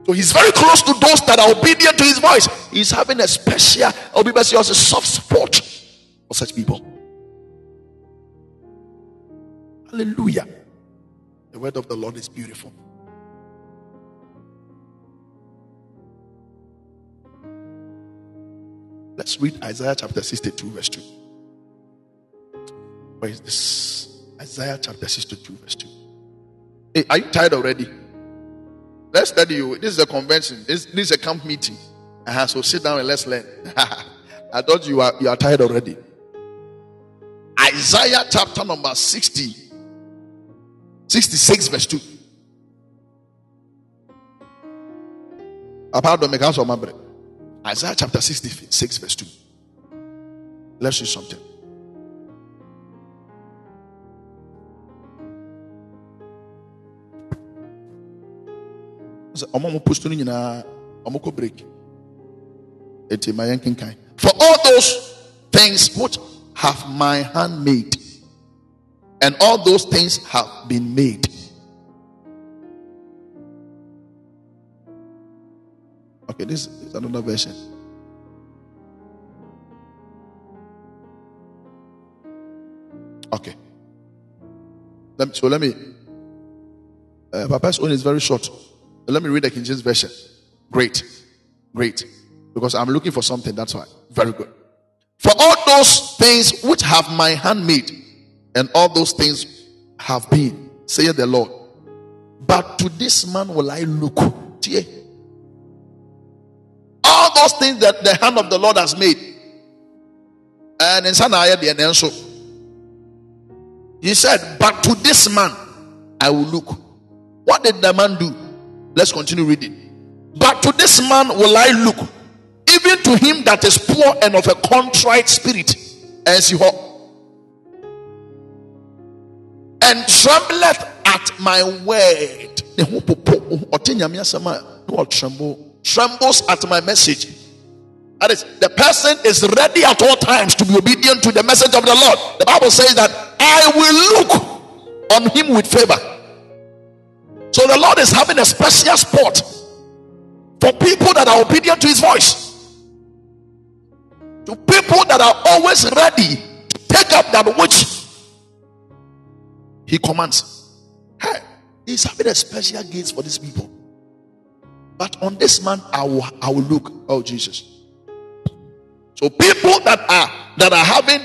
So he's very close to those that are obedient to his voice. He's having a special obedience, a soft spot for such people. Hallelujah. The word of the Lord is beautiful. Let's read Isaiah chapter 62, verse 2. Where is this? Isaiah chapter 62, verse 2. Hey, are you tired already? Let's study you. This is a convention. This, this is a camp meeting. Uh-huh, so sit down and let's learn. *laughs* I thought you are you are tired already. Isaiah chapter number 60, 66, verse 2. Apart from the Isaiah chapter 66, verse 2. Let's see something. Break for all those things which have my hand made and all those things have been made Okay, this is another version. Okay. So let me. Uh, Papa's own is very short. Let me read the King James version. Great, great. Because I'm looking for something. That's why. Very good. For all those things which have my hand made, and all those things have been, saith the Lord. But to this man will I look all those things that the hand of the Lord has made. And in Sanaya the answer. he said, But to this man I will look. What did the man do? Let's continue reading. But to this man will I look, even to him that is poor and of a contrite spirit, as and see and trembleth at my word trembles at my message. That is, the person is ready at all times to be obedient to the message of the Lord. The Bible says that I will look on him with favor. So the Lord is having a special spot for people that are obedient to his voice. To people that are always ready to take up that which he commands. Hey, he's having a special gates for these people. But on this man, I will, I will look. Oh, Jesus. So people that are that are having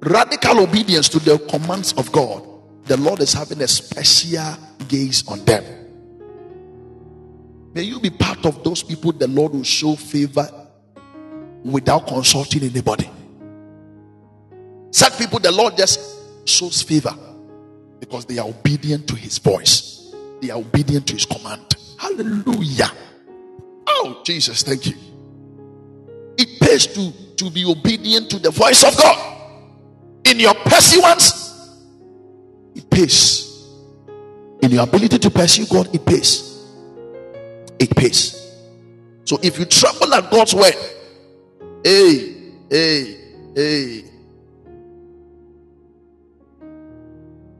radical obedience to the commands of God, the Lord is having a special gaze on them. May you be part of those people the Lord will show favor without consulting anybody. Such people, the Lord just shows favor because they are obedient to his voice, they are obedient to his command. Hallelujah. Oh, Jesus, thank you. It pays to, to be obedient to the voice of God. In your pursuance, pays. In your ability to pursue God, it pays. It pays. So if you tremble at God's word, hey, hey, hey,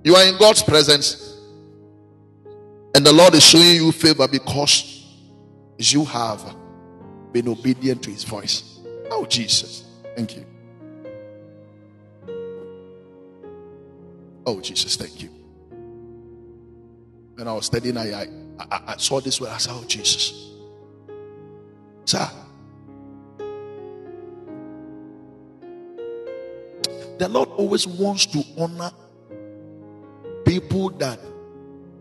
you are in God's presence. And the Lord is showing you favor because you have been obedient to his voice. Oh, Jesus. Thank you. Oh, Jesus. Thank you. When I was studying, I, I, I saw this word. I said, Oh, Jesus. Sir. The Lord always wants to honor people that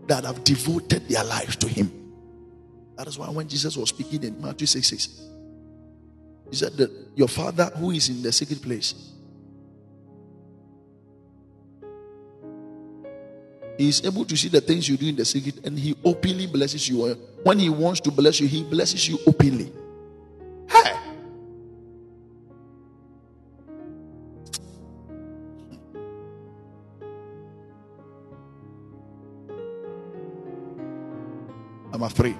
that have devoted their lives to Him. That is why when Jesus was speaking in Matthew 6 6, He said that your Father who is in the secret place, is able to see the things you do in the secret and he openly blesses you. Eh? When he wants to bless you, he blesses you openly. Hey. I'm afraid.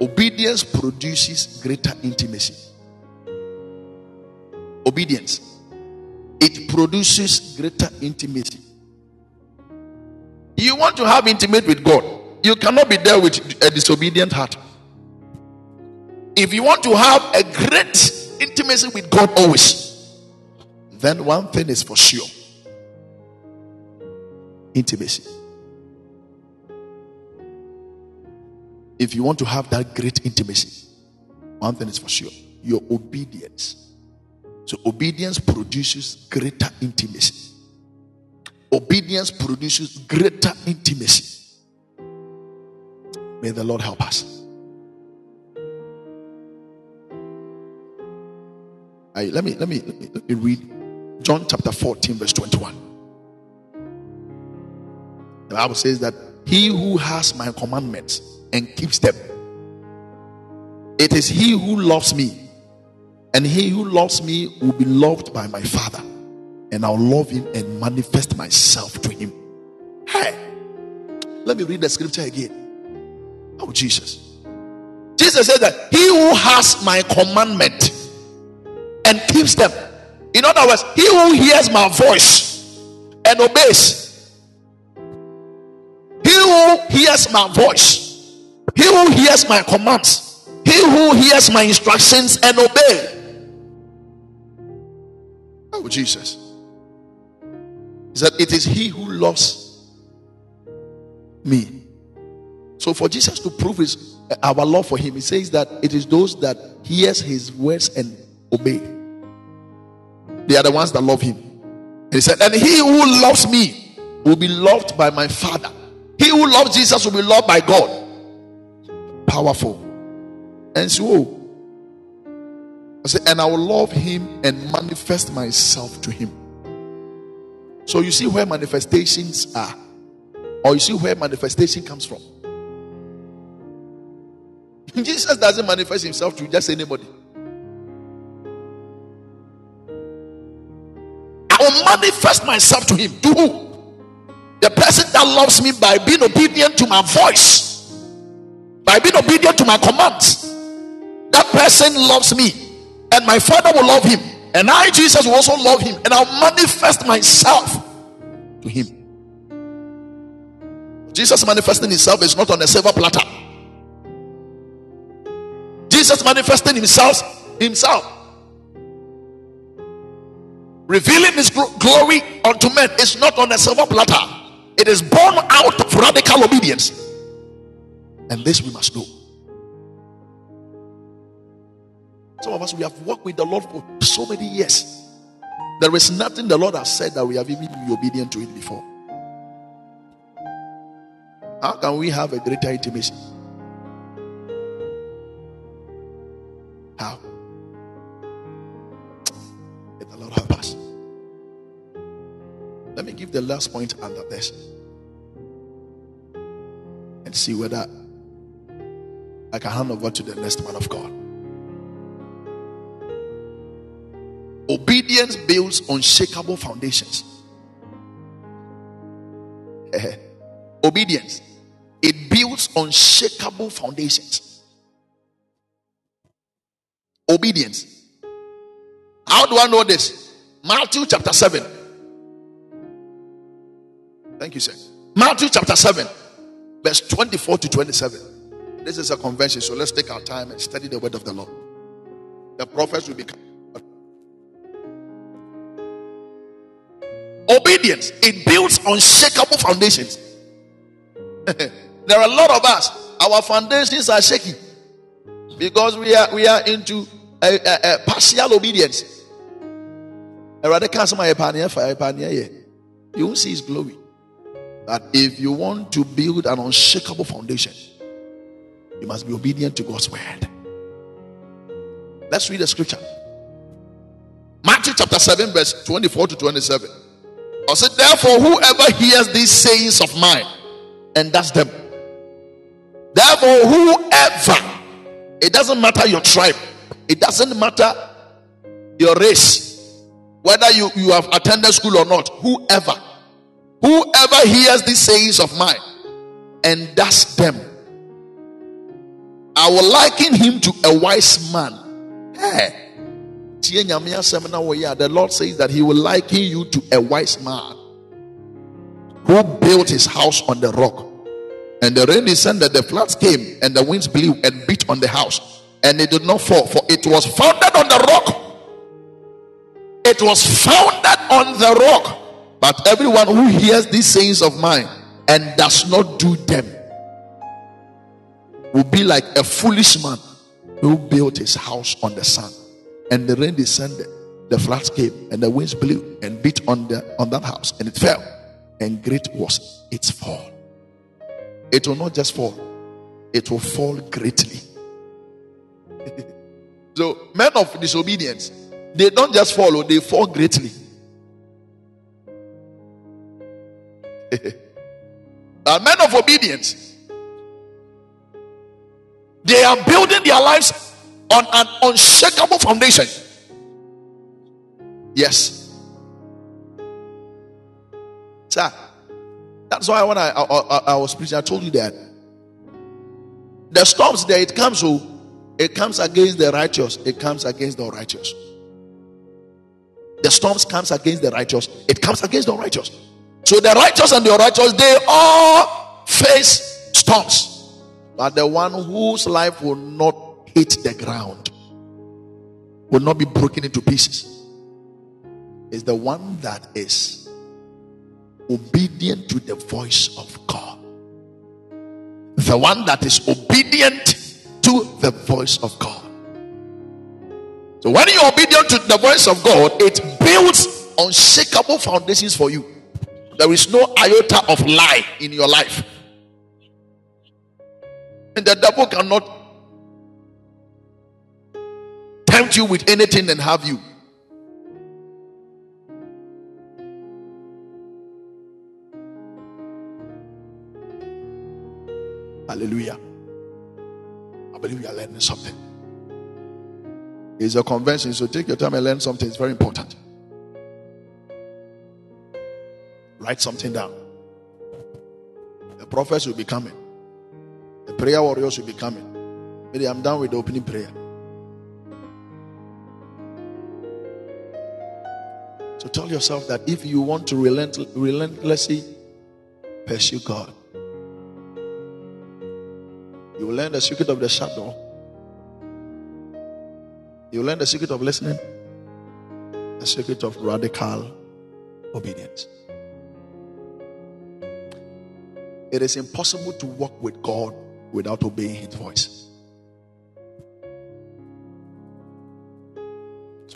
Obedience produces greater intimacy. Obedience. It produces greater intimacy. You want to have intimate with God, you cannot be there with a disobedient heart. If you want to have a great intimacy with God always, then one thing is for sure intimacy. If you want to have that great intimacy, one thing is for sure your obedience. So, obedience produces greater intimacy. Obedience produces greater intimacy. May the Lord help us. I, let, me, let, me, let me let me read John chapter 14, verse 21. The Bible says that he who has my commandments and keeps them, it is he who loves me. And he who loves me will be loved by my Father. And I'll love him and manifest myself to him. Hey, let me read the scripture again. Oh, Jesus. Jesus said that he who has my commandment and keeps them. In other words, he who hears my voice and obeys, he who hears my voice, he who hears my commands, he who hears my instructions and obeys. Oh, Jesus. He said, It is he who loves me. So, for Jesus to prove his our love for him, he says that it is those that hears his words and obey. They are the ones that love him. He said, And he who loves me will be loved by my Father. He who loves Jesus will be loved by God. Powerful. And so, I said, and I will love him and manifest myself to him. So you see where manifestations are, or you see where manifestation comes from. *laughs* Jesus doesn't manifest himself to just anybody. I will manifest myself to him. To who? The person that loves me by being obedient to my voice, by being obedient to my commands. That person loves me, and my Father will love him, and I, Jesus, will also love him, and I'll manifest myself to him. Jesus manifesting himself is not on a silver platter. Jesus manifesting himself himself revealing his glory unto men is not on a silver platter, it is born out of radical obedience. And this we must know. Some of us we have worked with the Lord for so many years. There is nothing the Lord has said that we have even been obedient to it before. How can we have a greater intimacy? How? May the Lord help us. Let me give the last point under this and see whether I can hand over to the next man of God. Obedience builds unshakable foundations. Eh, obedience, it builds unshakable foundations. Obedience. How do I know this? Matthew chapter 7 Thank you, sir. Matthew chapter 7, verse 24 to 27. This is a convention, so let's take our time and study the word of the Lord. The prophets will be. Obedience, it builds unshakable foundations. *laughs* there are a lot of us, our foundations are shaky because we are we are into a, a, a partial obedience. You won't see his glory that if you want to build an unshakable foundation, you must be obedient to God's word. Let's read the scripture. Matthew chapter 7, verse 24 to 27. I said, Therefore, whoever hears these sayings of mine and does them, therefore, whoever, it doesn't matter your tribe, it doesn't matter your race, whether you, you have attended school or not, whoever Whoever hears these sayings of mine and does them I will liken him to a wise man. Hey. The Lord says that He will liken you to a wise man who built his house on the rock. And the rain descended, the floods came, and the winds blew and beat on the house, and it did not fall, for it was founded on the rock. It was founded on the rock. But everyone who hears these sayings of mine and does not do them will be like a foolish man who built his house on the sand. And the rain descended, the floods came, and the winds blew and beat on the on that house, and it fell. And great was its fall. It will not just fall, it will fall greatly. *laughs* so, men of disobedience, they don't just follow, oh, they fall greatly. *laughs* A men of obedience, they are building their lives on an unshakable foundation. Yes. Sir, that's why when I, I, I, was preaching, I told you that the storms there, it comes, so oh, it comes against the righteous, it comes against the righteous. The storms comes against the righteous, it comes against the righteous. So the righteous and the unrighteous, they all face storms. But the one whose life will not hit the ground, will not be broken into pieces, is the one that is obedient to the voice of God. The one that is obedient to the voice of God. So when you're obedient to the voice of God, it builds unshakable foundations for you. There is no iota of lie in your life. And the devil cannot tempt you with anything and have you. Hallelujah. I believe you are learning something. It's a convention, so take your time and learn something. It's very important. Write something down. The prophets will be coming. The prayer warriors will be coming. Maybe I'm done with the opening prayer. So tell yourself that if you want to relent, relentlessly pursue God, you will learn the secret of the shadow. You will learn the secret of listening, the secret of radical obedience. It is impossible to walk with God without obeying His voice.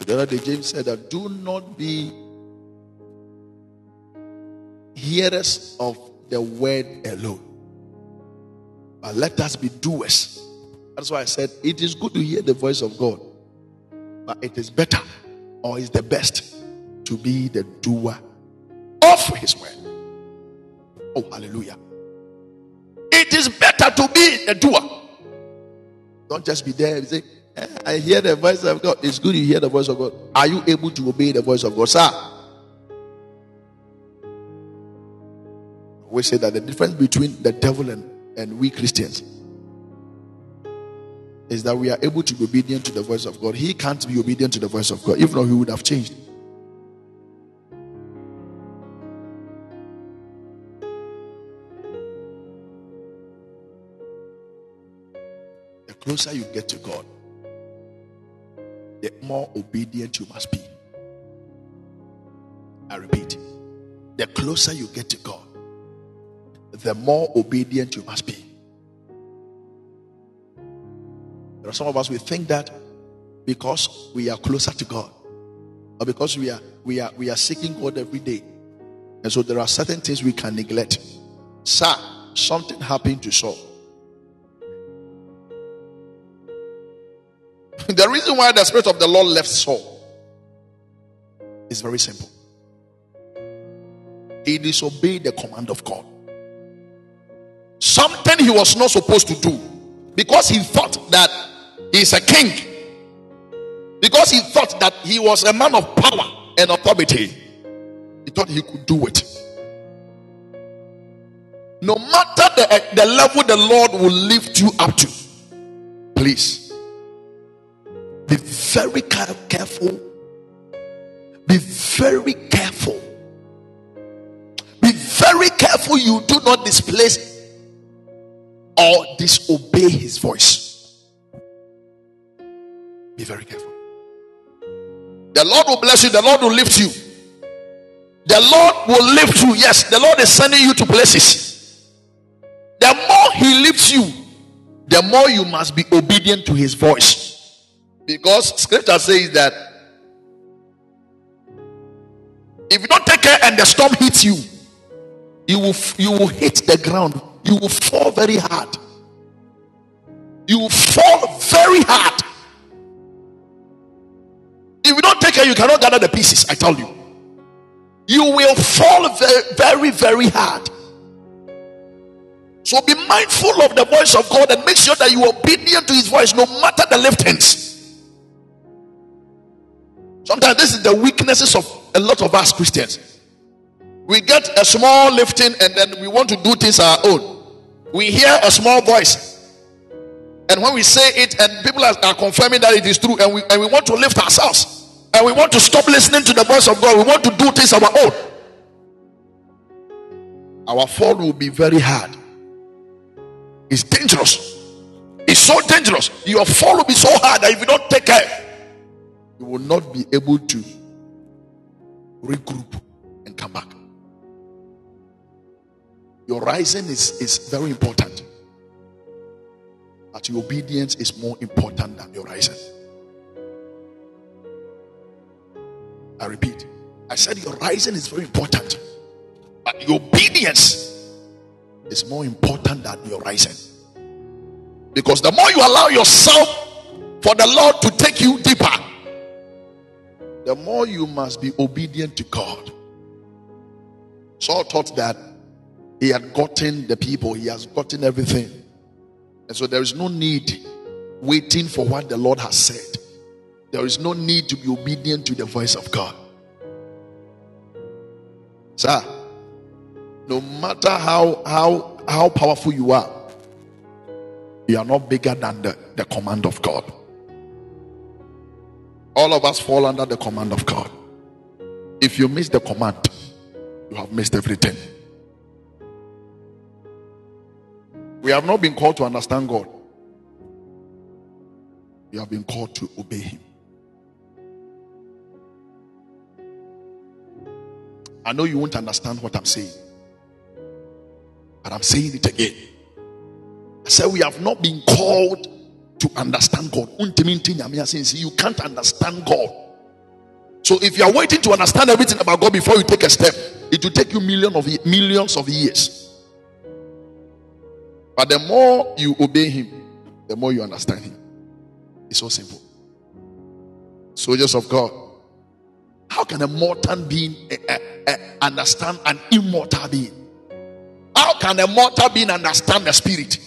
The other day, James said that do not be hearers of the word alone, but let us be doers. That's why I said it is good to hear the voice of God, but it is better or is the best to be the doer of His word. Oh, hallelujah. It is better to be the doer. Don't just be there and say, I hear the voice of God. It's good you hear the voice of God. Are you able to obey the voice of God, sir? We say that the difference between the devil and, and we Christians is that we are able to be obedient to the voice of God. He can't be obedient to the voice of God. If not, he would have changed. The closer you get to God, the more obedient you must be. I repeat, the closer you get to God, the more obedient you must be. There are some of us we think that because we are closer to God, or because we are we are we are seeking God every day, and so there are certain things we can neglect. Sir, something happened to Saul. *laughs* the reason why the Spirit of the Lord left Saul is very simple. He disobeyed the command of God. Something he was not supposed to do because he thought that he's a king, because he thought that he was a man of power and authority. He thought he could do it. No matter the, the level the Lord will lift you up to, Please be very careful. Be very careful. Be very careful you do not displace or disobey his voice. Be very careful. The Lord will bless you, the Lord will lift you. The Lord will lift you. Yes, the Lord is sending you to places. The more He lifts you, the more you must be obedient to His voice. Because scripture says that if you don't take care and the storm hits you, you will, you will hit the ground. You will fall very hard. You will fall very hard. If you don't take care, you cannot gather the pieces. I tell you you will fall very, very, very hard. So be mindful of the voice of God and make sure that you are obedient to his voice no matter the liftings. Sometimes this is the weaknesses of a lot of us Christians. We get a small lifting and then we want to do things our own. We hear a small voice. And when we say it and people are, are confirming that it is true and we, and we want to lift ourselves and we want to stop listening to the voice of God. We want to do things our own. Our fall will be very hard. It's dangerous. It's so dangerous. Your fall will be so hard that if you don't take care, you will not be able to regroup and come back. Your rising is, is very important. But your obedience is more important than your rising. I repeat, I said your rising is very important, but your obedience is more important than your rising. Because the more you allow yourself for the Lord to take you deeper, the more you must be obedient to God. Saul thought that he had gotten the people, he has gotten everything. And so there is no need waiting for what the Lord has said. There is no need to be obedient to the voice of God. Sir, no matter how how how powerful you are, you are not bigger than the, the command of God. All of us fall under the command of God. If you miss the command, you have missed everything. We have not been called to understand God. We have been called to obey Him. I know you won't understand what I'm saying, but I'm saying it again. I said, We have not been called to understand God. You can't understand God. So if you are waiting to understand everything about God before you take a step, it will take you millions of millions of years. But the more you obey Him, the more you understand Him. It's so simple. Soldiers of God, how can a mortal being uh, uh, understand an immortal being? How can a mortal being understand the spirit?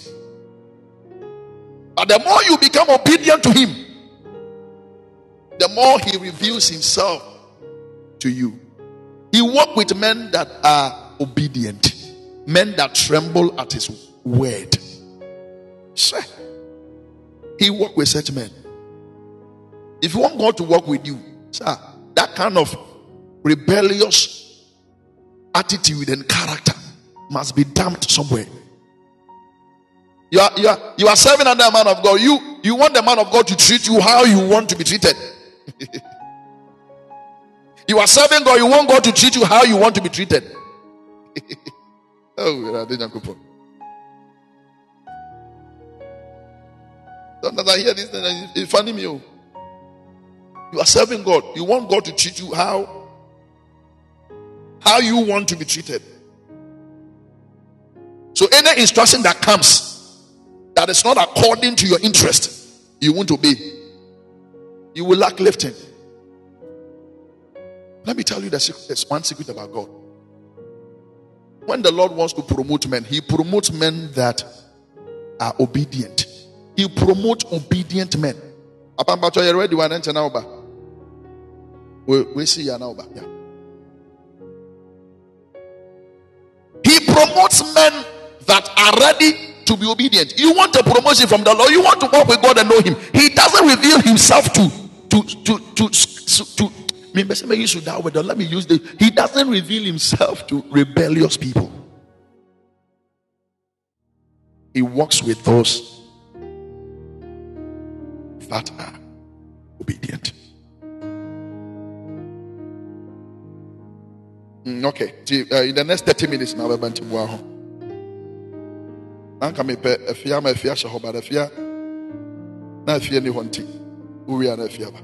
But the more you become obedient to him, the more he reveals himself to you. He walk with men that are obedient, men that tremble at his word. Sir, he walk with such men. If you want God to walk with you, sir, that kind of rebellious attitude and character must be dumped somewhere. You are, you are, you are serving under a man of God. You, you want the man of God to treat you how you want to be treated. *laughs* you are serving God. You want God to treat you how you want to be treated. *laughs* oh, Sometimes I hear this and it's funny me. Oh. You are serving God. You want God to treat you how how you want to be treated. So any instruction that comes that is not according to your interest, you won't obey. You will lack lifting. Let me tell you there's one secret about God. When the Lord wants to promote men, He promotes men that are obedient. He promotes obedient men. we see you now. Yeah. He promotes men that are ready to be obedient. You want a promotion from the Lord. You want to walk with God and know Him. He doesn't reveal Himself to to to to to. to me, you should that word. Let me use the. He doesn't reveal Himself to rebellious people. He walks with those that are obedient. Mm, okay, uh, in the next 30 minutes, now we're going to go home. Nanka mepɛ afia ma afia hyɛ hɔ ba afia na afia ni hɔ nti. Wowia na afia ba.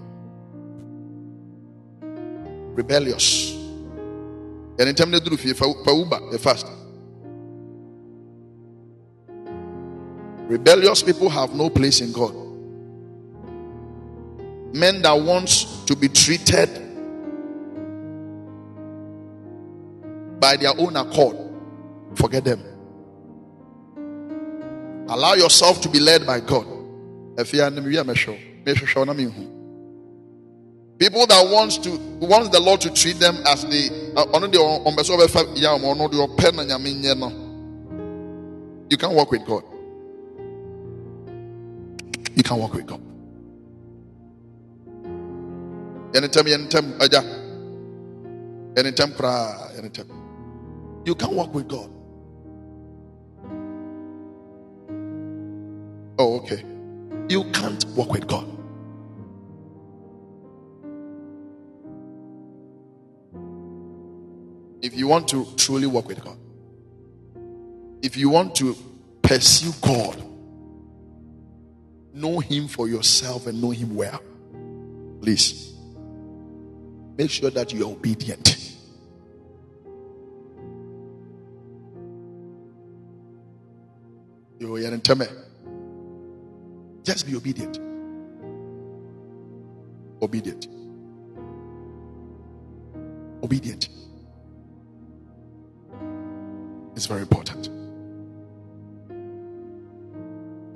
Rebellious. Yɛne ntɛm no duru fie fa wuba the fast. Rebellious people have no place in God. Men that wants to be treated by their own accord forget them Allow yourself to be led by God. People that wants to wants the Lord to treat them as the you can walk with God. You can walk with God. Anytime, anytime, anytime, anytime. You can walk with God. Oh, okay. You can't walk with God. If you want to truly walk with God, if you want to pursue God, know Him for yourself and know Him well, please make sure that you are obedient. You are just be obedient. Obedient. Obedient. It's very important.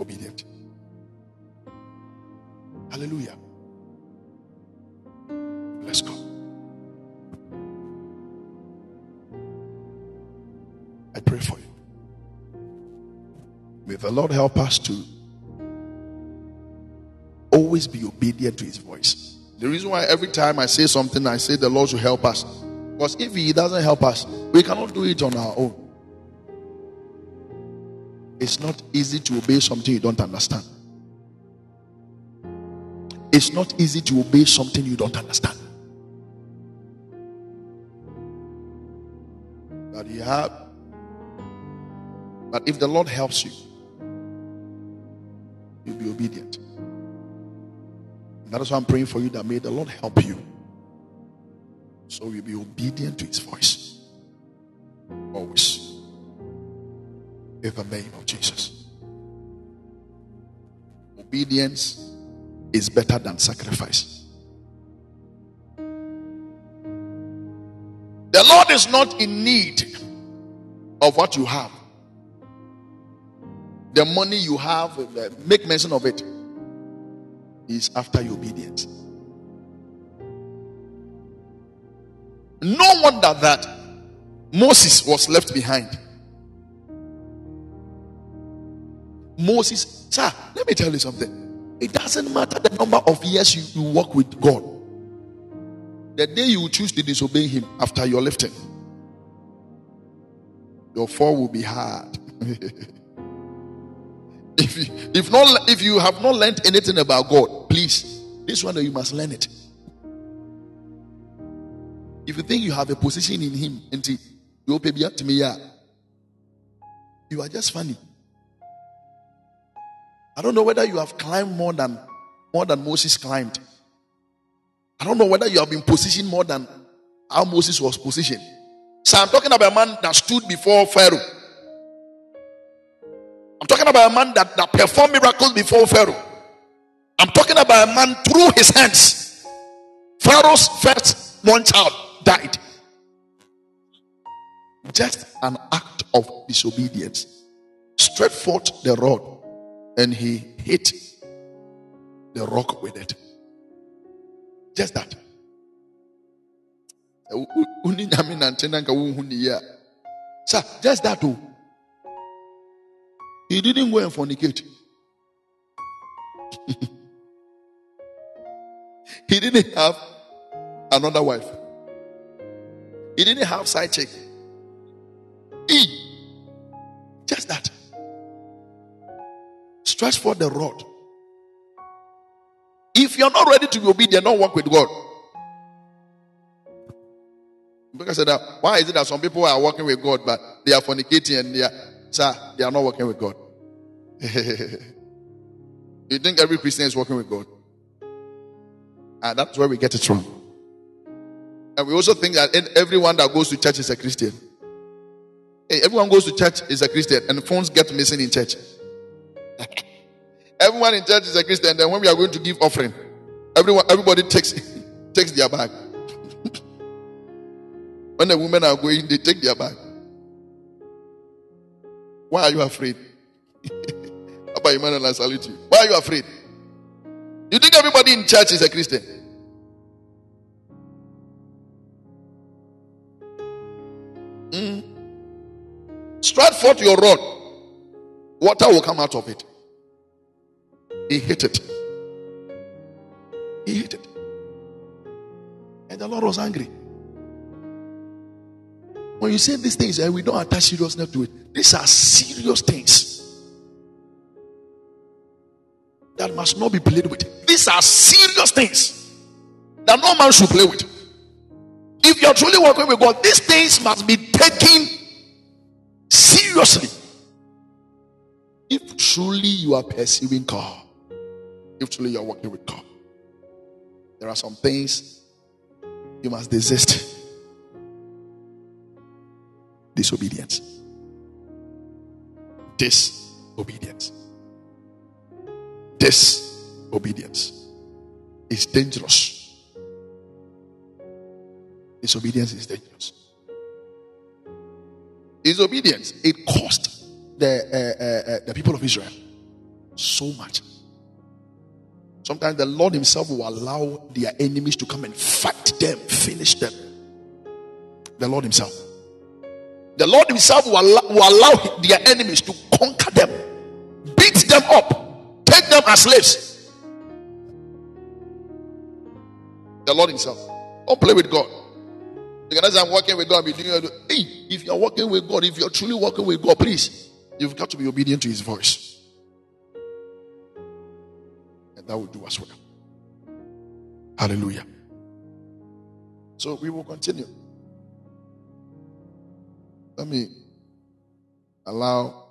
Obedient. Hallelujah. Let's go. I pray for you. May the Lord help us to always be obedient to his voice. The reason why every time I say something, I say the Lord should help us. Because if he doesn't help us, we cannot do it on our own. It's not easy to obey something you don't understand. It's not easy to obey something you don't understand. But you have, but if the Lord helps you, you'll be obedient. That is why I'm praying for you that may the Lord help you. So you'll be obedient to his voice. Always. In the name of Jesus. Obedience is better than sacrifice. The Lord is not in need of what you have. The money you have, uh, make mention of it is after your obedience. No wonder that Moses was left behind. Moses, sir, let me tell you something. It doesn't matter the number of years you, you walk with God. The day you choose to disobey Him after your lifting, your fall will be hard. *laughs* If you, if not, if you have not learned anything about God, please, this one you must learn it. If you think you have a position in Him, until you open to me, you are just funny. I don't know whether you have climbed more than more than Moses climbed. I don't know whether you have been positioned more than how Moses was positioned. So I'm talking about a man that stood before Pharaoh I'm talking about a man that, that performed miracles before Pharaoh. I'm talking about a man through his hands. Pharaoh's first one child died. Just an act of disobedience. Straight forth the rod and he hit the rock with it. Just that. Sir, just that too. He didn't go and fornicate. *laughs* he didn't have another wife. He didn't have side chick. He just that. Stretch for the rod. If you're not ready to be obedient, don't work with God. Because I said that, why is it that some people are working with God, but they are fornicating and they are, sir, they are not working with God? *laughs* you think every Christian is working with God? And that's where we get it from. And we also think that everyone that goes to church is a Christian. Hey, everyone goes to church is a Christian, and phones get missing in church. *laughs* everyone in church is a Christian. Then when we are going to give offering, everyone, everybody takes *laughs* takes their bag. when the women are going, they take their bag. Why are you afraid? *laughs* Abba Emmanuel, I salute you. Why are you afraid? You think everybody in church is a Christian? Mm. Strike forth your rod, water will come out of it. He hit it. He hit it. And the Lord was angry. When you say these things and we don't attach seriousness to it, these are serious things that must not be played with. These are serious things that no man should play with. If you're truly working with God, these things must be taken Seriously. If truly you are pursuing God, if truly you are working with God, there are some things you must desist. Disobedience. Disobedience. Disobedience is dangerous. Disobedience is dangerous. Disobedience, it cost the, uh, uh, uh, the people of Israel so much. Sometimes the Lord Himself will allow their enemies to come and fight them, finish them. The Lord Himself. The Lord Himself will allow, will allow their enemies to conquer them, beat them up, take them as slaves. The Lord Himself. Don't play with God. Because I'm working with God. Be doing, hey, if you're working with God, if you're truly working with God, please, you've got to be obedient to His voice. And that will do us well. Hallelujah. So we will continue. Let me allow